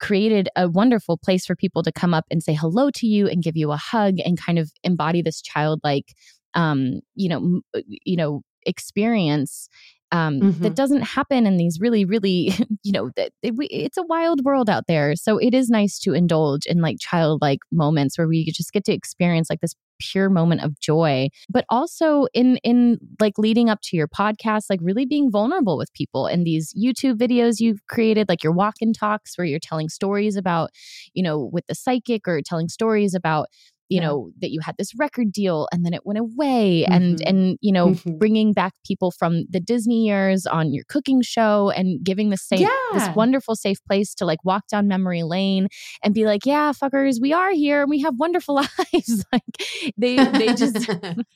created a wonderful place for people to come up and say hello to you and give you a hug and kind of embody this childlike um you know uh, you know experience um, mm-hmm. that doesn't happen in these really, really, you know, that it, it's a wild world out there. So it is nice to indulge in like childlike moments where we just get to experience like this pure moment of joy but also in in like leading up to your podcast like really being vulnerable with people and these youtube videos you've created like your walk and talks where you're telling stories about you know with the psychic or telling stories about you know that you had this record deal and then it went away mm-hmm. and and you know mm-hmm. bringing back people from the disney years on your cooking show and giving the safe yeah. this wonderful safe place to like walk down memory lane and be like yeah fuckers we are here and we have wonderful lives like they they just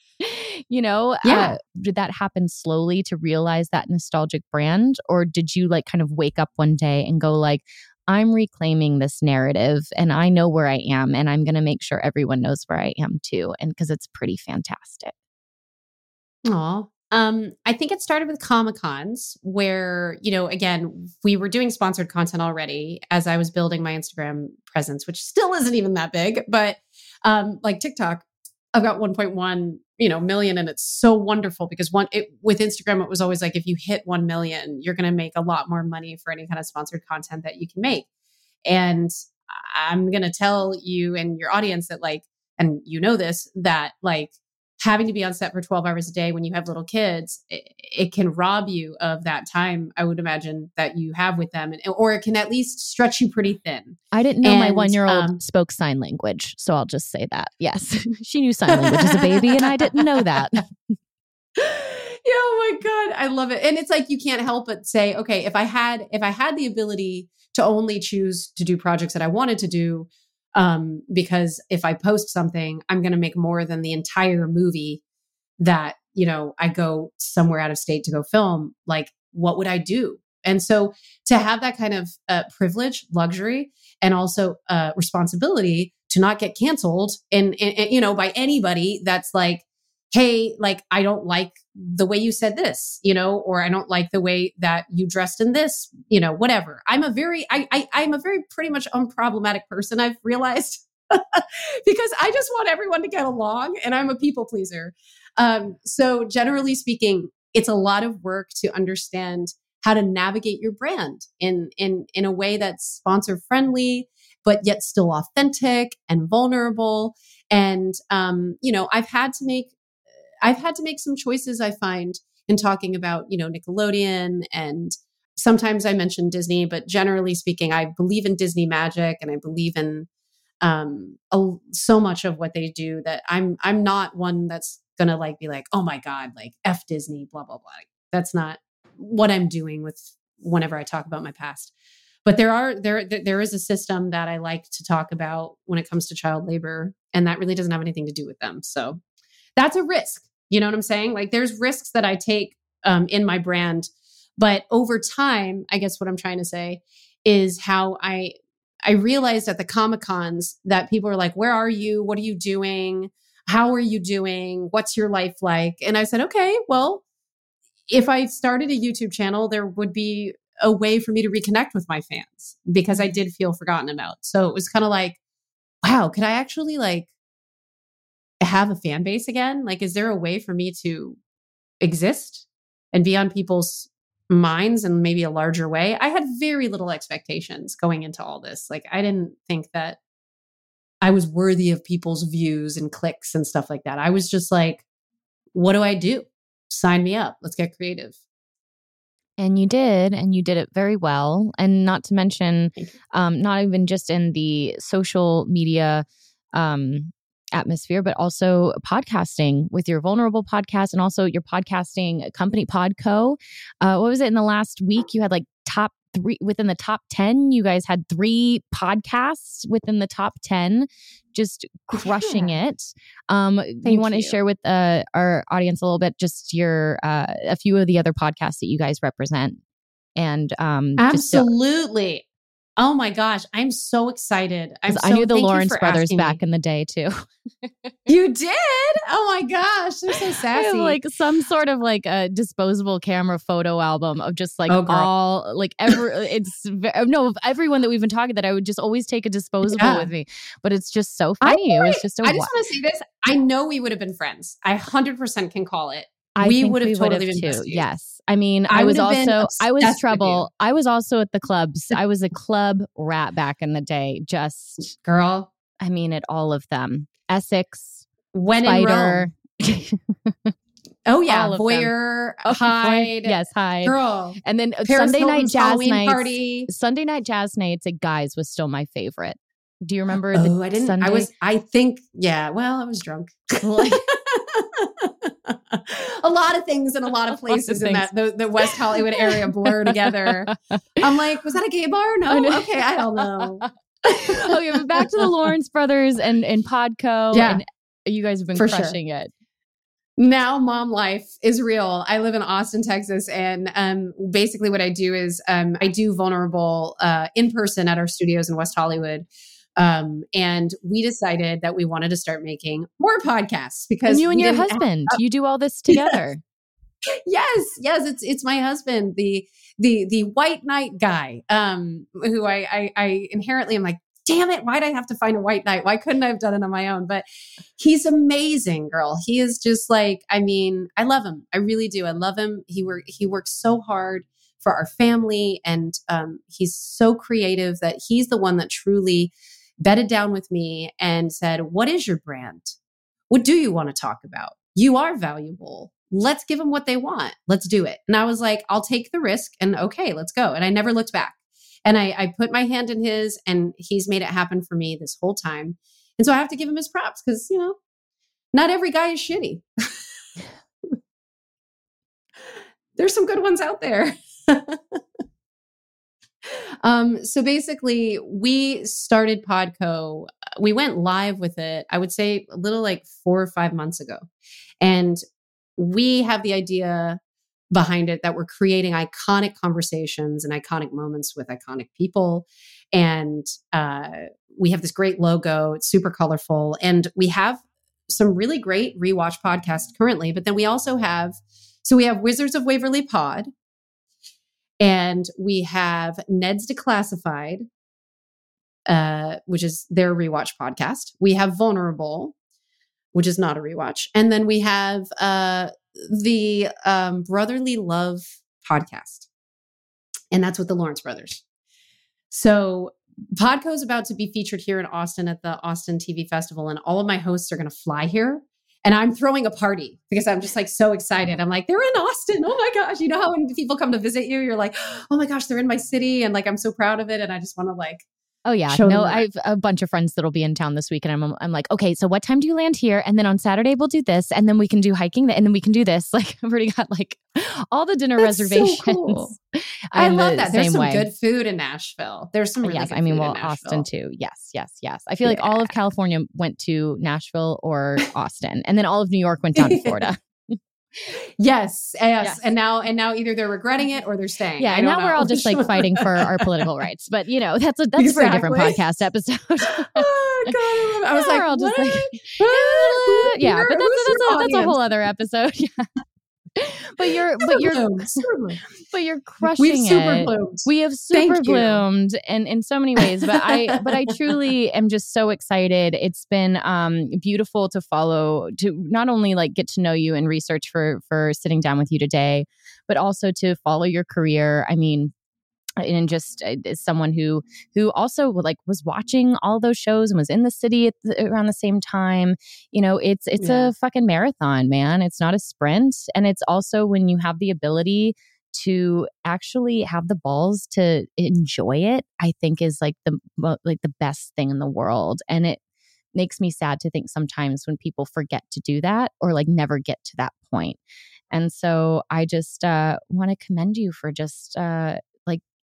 you know yeah uh, did that happen slowly to realize that nostalgic brand or did you like kind of wake up one day and go like I'm reclaiming this narrative and I know where I am and I'm going to make sure everyone knows where I am too. And because it's pretty fantastic. Aw. Um, I think it started with Comic Cons, where, you know, again, we were doing sponsored content already as I was building my Instagram presence, which still isn't even that big, but um, like TikTok, I've got 1.1 you know million and it's so wonderful because one it, with instagram it was always like if you hit 1 million you're going to make a lot more money for any kind of sponsored content that you can make. And i'm going to tell you and your audience that like and you know this that like having to be on set for 12 hours a day when you have little kids, it, it can rob you of that time, I would imagine, that you have with them. And, or it can at least stretch you pretty thin. I didn't know my one year old um, spoke sign language. So I'll just say that. Yes. she knew sign language as a baby, and I didn't know that. Yeah, oh my god, I love it. And it's like you can't help but say, okay, if I had if I had the ability to only choose to do projects that I wanted to do, um, because if I post something, I'm going to make more than the entire movie that you know I go somewhere out of state to go film. Like, what would I do? And so to have that kind of uh, privilege, luxury, and also uh, responsibility to not get canceled, and, and and, you know by anybody that's like hey, like, I don't like the way you said this, you know, or I don't like the way that you dressed in this, you know, whatever. I'm a very, I, I I'm a very pretty much unproblematic person. I've realized because I just want everyone to get along, and I'm a people pleaser. Um, so generally speaking, it's a lot of work to understand how to navigate your brand in in in a way that's sponsor friendly but yet still authentic and vulnerable and um, you know i've had to make I've had to make some choices I find in talking about, you know, Nickelodeon and sometimes I mention Disney, but generally speaking, I believe in Disney magic and I believe in um a, so much of what they do that I'm I'm not one that's to like be like, "Oh my god, like F Disney, blah blah blah." That's not what I'm doing with whenever I talk about my past. But there are there there is a system that I like to talk about when it comes to child labor and that really doesn't have anything to do with them. So that's a risk. You know what I'm saying? Like there's risks that I take um, in my brand, but over time, I guess what I'm trying to say is how I I realized at the Comic Cons that people are like, "Where are you? What are you doing? How are you doing? What's your life like?" And I said, "Okay, well, if I started a YouTube channel, there would be a way for me to reconnect with my fans because I did feel forgotten about." So it was kind of like, "Wow, could I actually like have a fan base again? Like, is there a way for me to exist and be on people's minds in maybe a larger way? I had very little expectations going into all this. Like, I didn't think that I was worthy of people's views and clicks and stuff like that. I was just like, what do I do? Sign me up. Let's get creative. And you did, and you did it very well. And not to mention, um, not even just in the social media um, atmosphere, but also podcasting with your vulnerable podcast and also your podcasting company, PodCo. Uh, what was it in the last week? You had like top three within the top 10. You guys had three podcasts within the top 10, just crushing it. Um, you want to share with uh, our audience a little bit just your uh, a few of the other podcasts that you guys represent and um Absolutely. Oh my gosh, I'm so excited. I'm so, I knew the Lawrence brothers back me. in the day too. You did? Oh my gosh, they're so I sassy. like some sort of like a disposable camera photo album of just like Oh, all like every uh, it's uh, no of everyone that we've been talking that I would just always take a disposable Yeah. with me. But it's just so I funny. It was just a I just wa- want to say this. I know we would have been friends. I 100% can call it. I we would have totally been too. Yes. I mean, I I, was would have been also I was trouble. I was also at the clubs. I was a club rat back in the day. Just girl. I mean, at all of them. Essex, When in Spider. Oh yeah, voyeur, Oh, Hyde, yes, Hyde. girl. And then uh, Paris Sunday night jazz Halloween nights. party. Sunday night jazz nights at Guys was still my favorite. Do you remember? the Oh, I didn't. Sunday? I was. I think. Yeah. Well, I was drunk. a lot of things in a lot of places in that the, the West Hollywood area blur together. I'm like, was that a gay bar? No. Okay, I don't know. okay, but back to the Lawrence brothers and and PodCo. Yeah. and you guys have been For sure. crushing it. now mom life is real i live in austin texas and um, basically what i do is um, i do vulnerable uh, in person at our studios in west hollywood um, and we decided that we wanted to start making more podcasts because And you and your didn't have- husband, you do all this together. yes yes it's it's my husband the the the white knight guy um who I, I i inherently am like damn it why'd i have to find a white knight? Why couldn't i have done it on my own? But he's amazing girl. He is just like i mean i love him. I really do. I love him. He work he works so hard for our family and um, he's so creative that he's the one that truly bedded down with me and said what is your brand what do you want to talk about you are valuable. Let's give them what they want. Let's do it. And I was like, I'll take the risk and okay, let's go. And I never looked back. And I, I put my hand in his, and he's made it happen for me this whole time. And so I have to give him his props because, you know, not every guy is shitty. There's some good ones out there. um, so basically, we started PodCo. We went live with it, I would say a little like four or five months ago. And we have the idea behind it that we're creating iconic conversations and iconic moments with iconic people. And uh, we have this great logo, it's super colorful. And we have some really great rewatch podcasts currently, but then we also have so we have Wizards of Waverly Pod, and we have Ned's Declassified, uh, which is their rewatch podcast. We have Vulnerable, which is not a rewatch, and then we have uh, the um, Brotherly Love podcast, and that's with the Lawrence brothers. So PodCo is about to be featured here in Austin at the Austin TV Festival, and all of my hosts are going to fly here and I'm throwing a party because I'm just like so excited. I'm like, they're in Austin. Oh my gosh. You know how when people come to visit you, you're like, oh my gosh, they're in my city. And like, I'm so proud of it. And I just want to like, Oh yeah, no, I have a bunch of friends that'll be in town this week, and I'm I'm like, okay, so what time do you land here? And then on Saturday we'll do this, and then we can do hiking, and then we can do this. Like I've already got like all the dinner That's reservations. So cool. I love that. There's some way. good food in Nashville. There's some uh, really yes, good I mean, well, in Austin too. Yes, yes, yes. I feel like all of California went to Nashville or Austin, and then all of New York went down to Florida. Yes, yes, and now and now either they're regretting it or they're staying. Yeah, I and now we're all just like fighting for our political rights. But you know, that's a that's for a very different podcast episode. oh god, I was like, all just what? like, yeah, but that's that's a, that's a whole other episode. Yeah. But you're but you're Super bloomed. but you're crushing We've super it. bloomed. We have Thank super you. bloomed and in so many ways. But I but I truly am just so excited. It's been um beautiful to follow to not only like get to know you and research for for sitting down with you today, but also to follow your career. I mean, and just uh, as someone who who also like was watching all those shows and was in the city at the, around the same time you know it's it's Yeah. a fucking marathon man. It's not a sprint. And it's also when you have the ability to actually have the balls to enjoy it i think is like the like the best thing in the world. And it makes me sad to think sometimes when people forget to do that or like never get to that point. And so i just uh want to commend you for just uh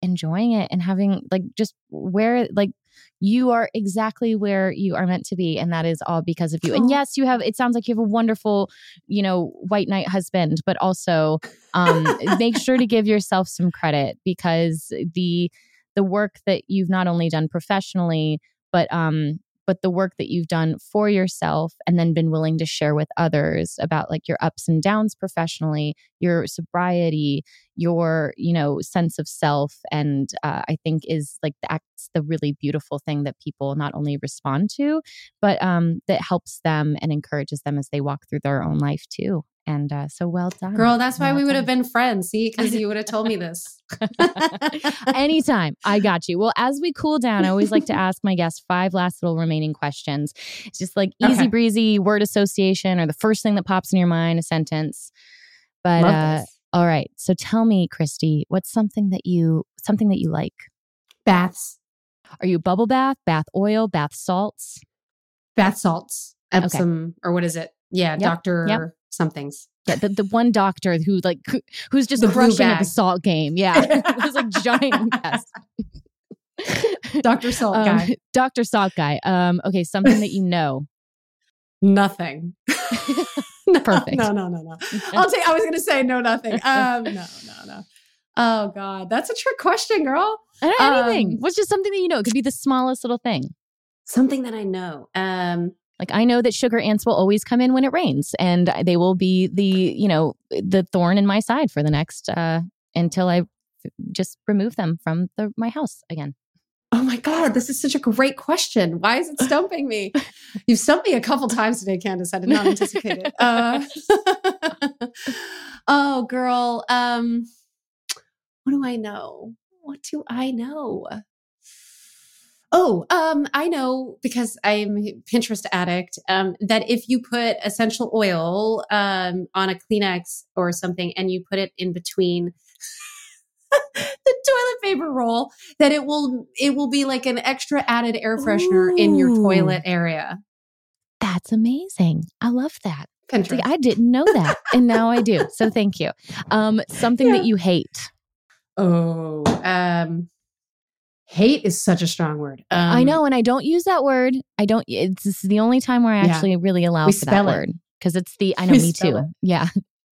enjoying it and having like just where like you are exactly where you are meant to be and that is all because of you. And yes you have it sounds like you have a wonderful you know white knight husband but also um make sure to give yourself some credit because the the work that you've not only done professionally but um but the work that you've done for yourself and then been willing to share with others about like your ups and downs professionally your sobriety your you know sense of self and uh, i think is like that's the really beautiful thing that people not only respond to but um that helps them and encourages them as they walk through their own life too and uh, so well done Girl, that's why we would have been friends. See, because you would have told me this. Anytime. I got you. Well, as we cool down, I always like to ask my guests five last little remaining questions. It's just like easy Okay. breezy word association or the first thing that pops in your mind, a sentence. But uh, all right. So tell me, Christy, what's something that you something that you like? Baths, Are you bubble bath, bath oil, bath salts? bath salts, Epsom, or what is it? Yeah, Yep, Doctor yep. Somethings. Yeah, the, the one doctor who like who- who's just The at the salt game. Yeah. it was like giant. Dr. Salt Um, guy. Dr. Salt guy. Um, okay, something that you know. Nothing. No, Perfect. No, no, no, no. I'll take. I was going to say no, nothing. Um, no, no, no. Oh God, that's a trick question, girl. I don't know anything. Um, What's just something that you know? It could be the smallest little thing. Something that I know. Um, Like I know that sugar ants will always come in when it rains, and they will be the you know the thorn in my side for the next uh until I just remove them from the my house again. oh my God, this is such a great question. Why is it stumping me? You've stumped me a couple times today, Candice. I did not anticipate it. Uh, oh, girl. Um, what do I know? What do I know? Oh, um, I know because I'm a Pinterest addict. Um, that if you put essential oil um on a Kleenex or something, and you put it in between the toilet paper roll, that it will it will be like an extra added air freshener in your toilet area. That's amazing. I love that. Pinterest. See, I didn't know that, and now I do. So thank you. Um, something that you hate. Oh, um, hate is such a strong word. Um, I know, and I don't use that word. I don't. It's this is the only time where I Yeah. actually really allow We for that it. word because it's the. I know, We me too. it. Yeah,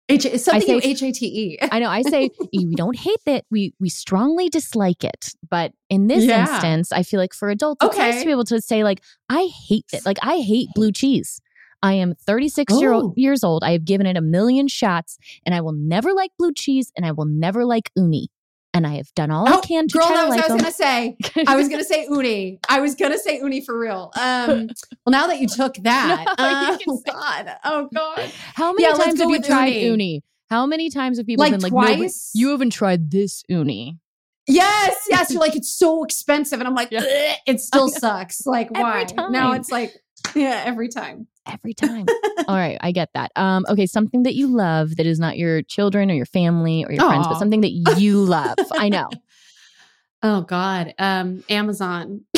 H- it's something I you say- H A T E. I know. I say we don't hate it. We we strongly dislike it. But in this Yeah. instance, I feel like for adults, it's nice Okay. to be able to say like, I hate it. Like I hate blue cheese. I am 36 year Oh. old, years old. I have given it a million shots, and I will never like blue cheese, and I will never like uni. And I have done all I Oh, can to girl, try that was like I was them. gonna say. I was gonna say uni. I was gonna say uni for real. Um, well, now that you took that, No, you uh, can oh god, oh god. How many Yeah, times have you tried uni. uni? How many times have people Like been like, no, twice? you haven't tried this uni? Yes, yes. You're like it's so expensive, and I'm like, Yeah. It still sucks. Like why? Now it's like, yeah, every time. Every time. All right, I get that. Um, okay, something that you love that is not your children or your family or your friends, but something that you love. I know. Oh God, um, Amazon.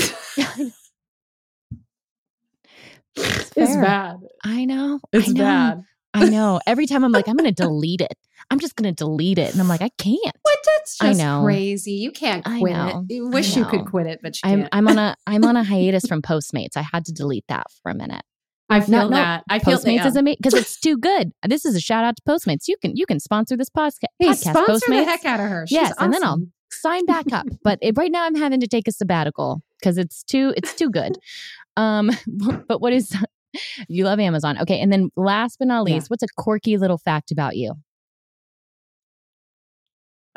It's It's bad. I know. It's I know. bad. I know. Every time I'm like, I'm going to delete it. I'm just going to delete it. And I'm like, I can't. That's I just know. crazy. You can't I quit it. You I wish you could quit it, but you I'm can't. I'm on a I'm on a hiatus from Postmates. I had to delete that for a minute. I feel No, no, that. I feel Postmates that. is amazing because it's too good. This is a shout out to Postmates. You can you can sponsor this podca- Hey, podcast. sponsor Postmates. the heck out of her. She's yes, and then I'll sign back up. But it, right now, I'm having to take a sabbatical because it's too it's too good. Um, but what is you love Amazon? Okay, and then last but not Yeah. least, what's a quirky little fact about you?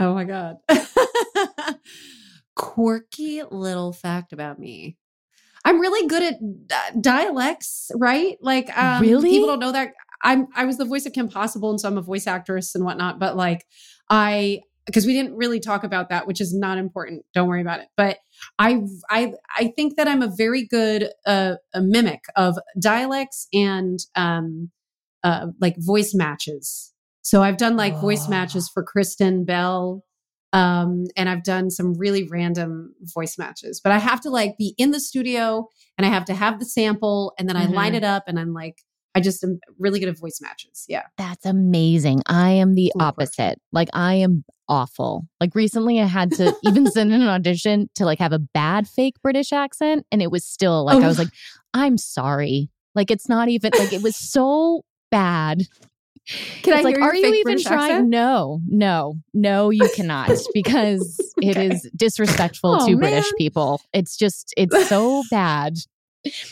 Oh my God. Quirky little fact about me. I'm really good at uh, dialects, right? Like, um, Really? people don't know that. I'm I was the voice of Kim Possible, and so I'm a voice actress and whatnot. But like, I because we didn't really talk about that, which is not important. Don't worry about it. But I I I think that I'm a very good uh, a mimic of dialects and um uh like voice matches. So I've done like voice matches for Kristen Bell. Um, and I've done some really random voice matches, but I have to like be in the studio and I have to have the sample and then I line it up and I'm like, I just am really good at voice matches. Yeah. That's amazing. I am the opposite. Like I am awful. Like recently I had to even send in an audition to like have a bad fake British accent and it was still like I was Oh. like I'm sorry. Like it's not even like it was so bad. Can it's I like are you even British trying? accent? No. No. No, you cannot because it Okay. is disrespectful Oh, to British people. It's just it's so bad.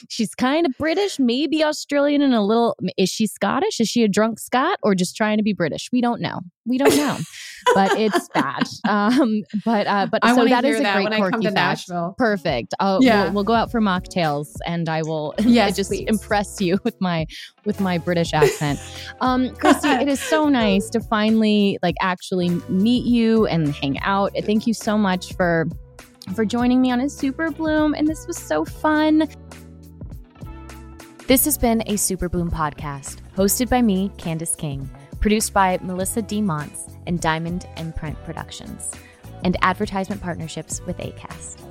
She's kind of British, maybe Australian, and a little. Is she Scottish? Is she a drunk Scot or just trying to be British? We don't know. We don't know, but it's bad. Um, but uh, but I so that is a that great when I quirky come to fact. Nashville. Perfect. I'll, Yeah. we'll, we'll go out for mocktails, and I will Yes, just please. impress you with my with my British accent. Um, Christy, it is so nice to finally like actually meet you and hang out. Thank you so much for for joining me on a Super Bloom, and this was so fun. This has been a Super Bloom podcast, hosted by me, Candice King, produced by Melissa D. Montz and Diamond Imprint Productions, and advertisement partnerships with Acast.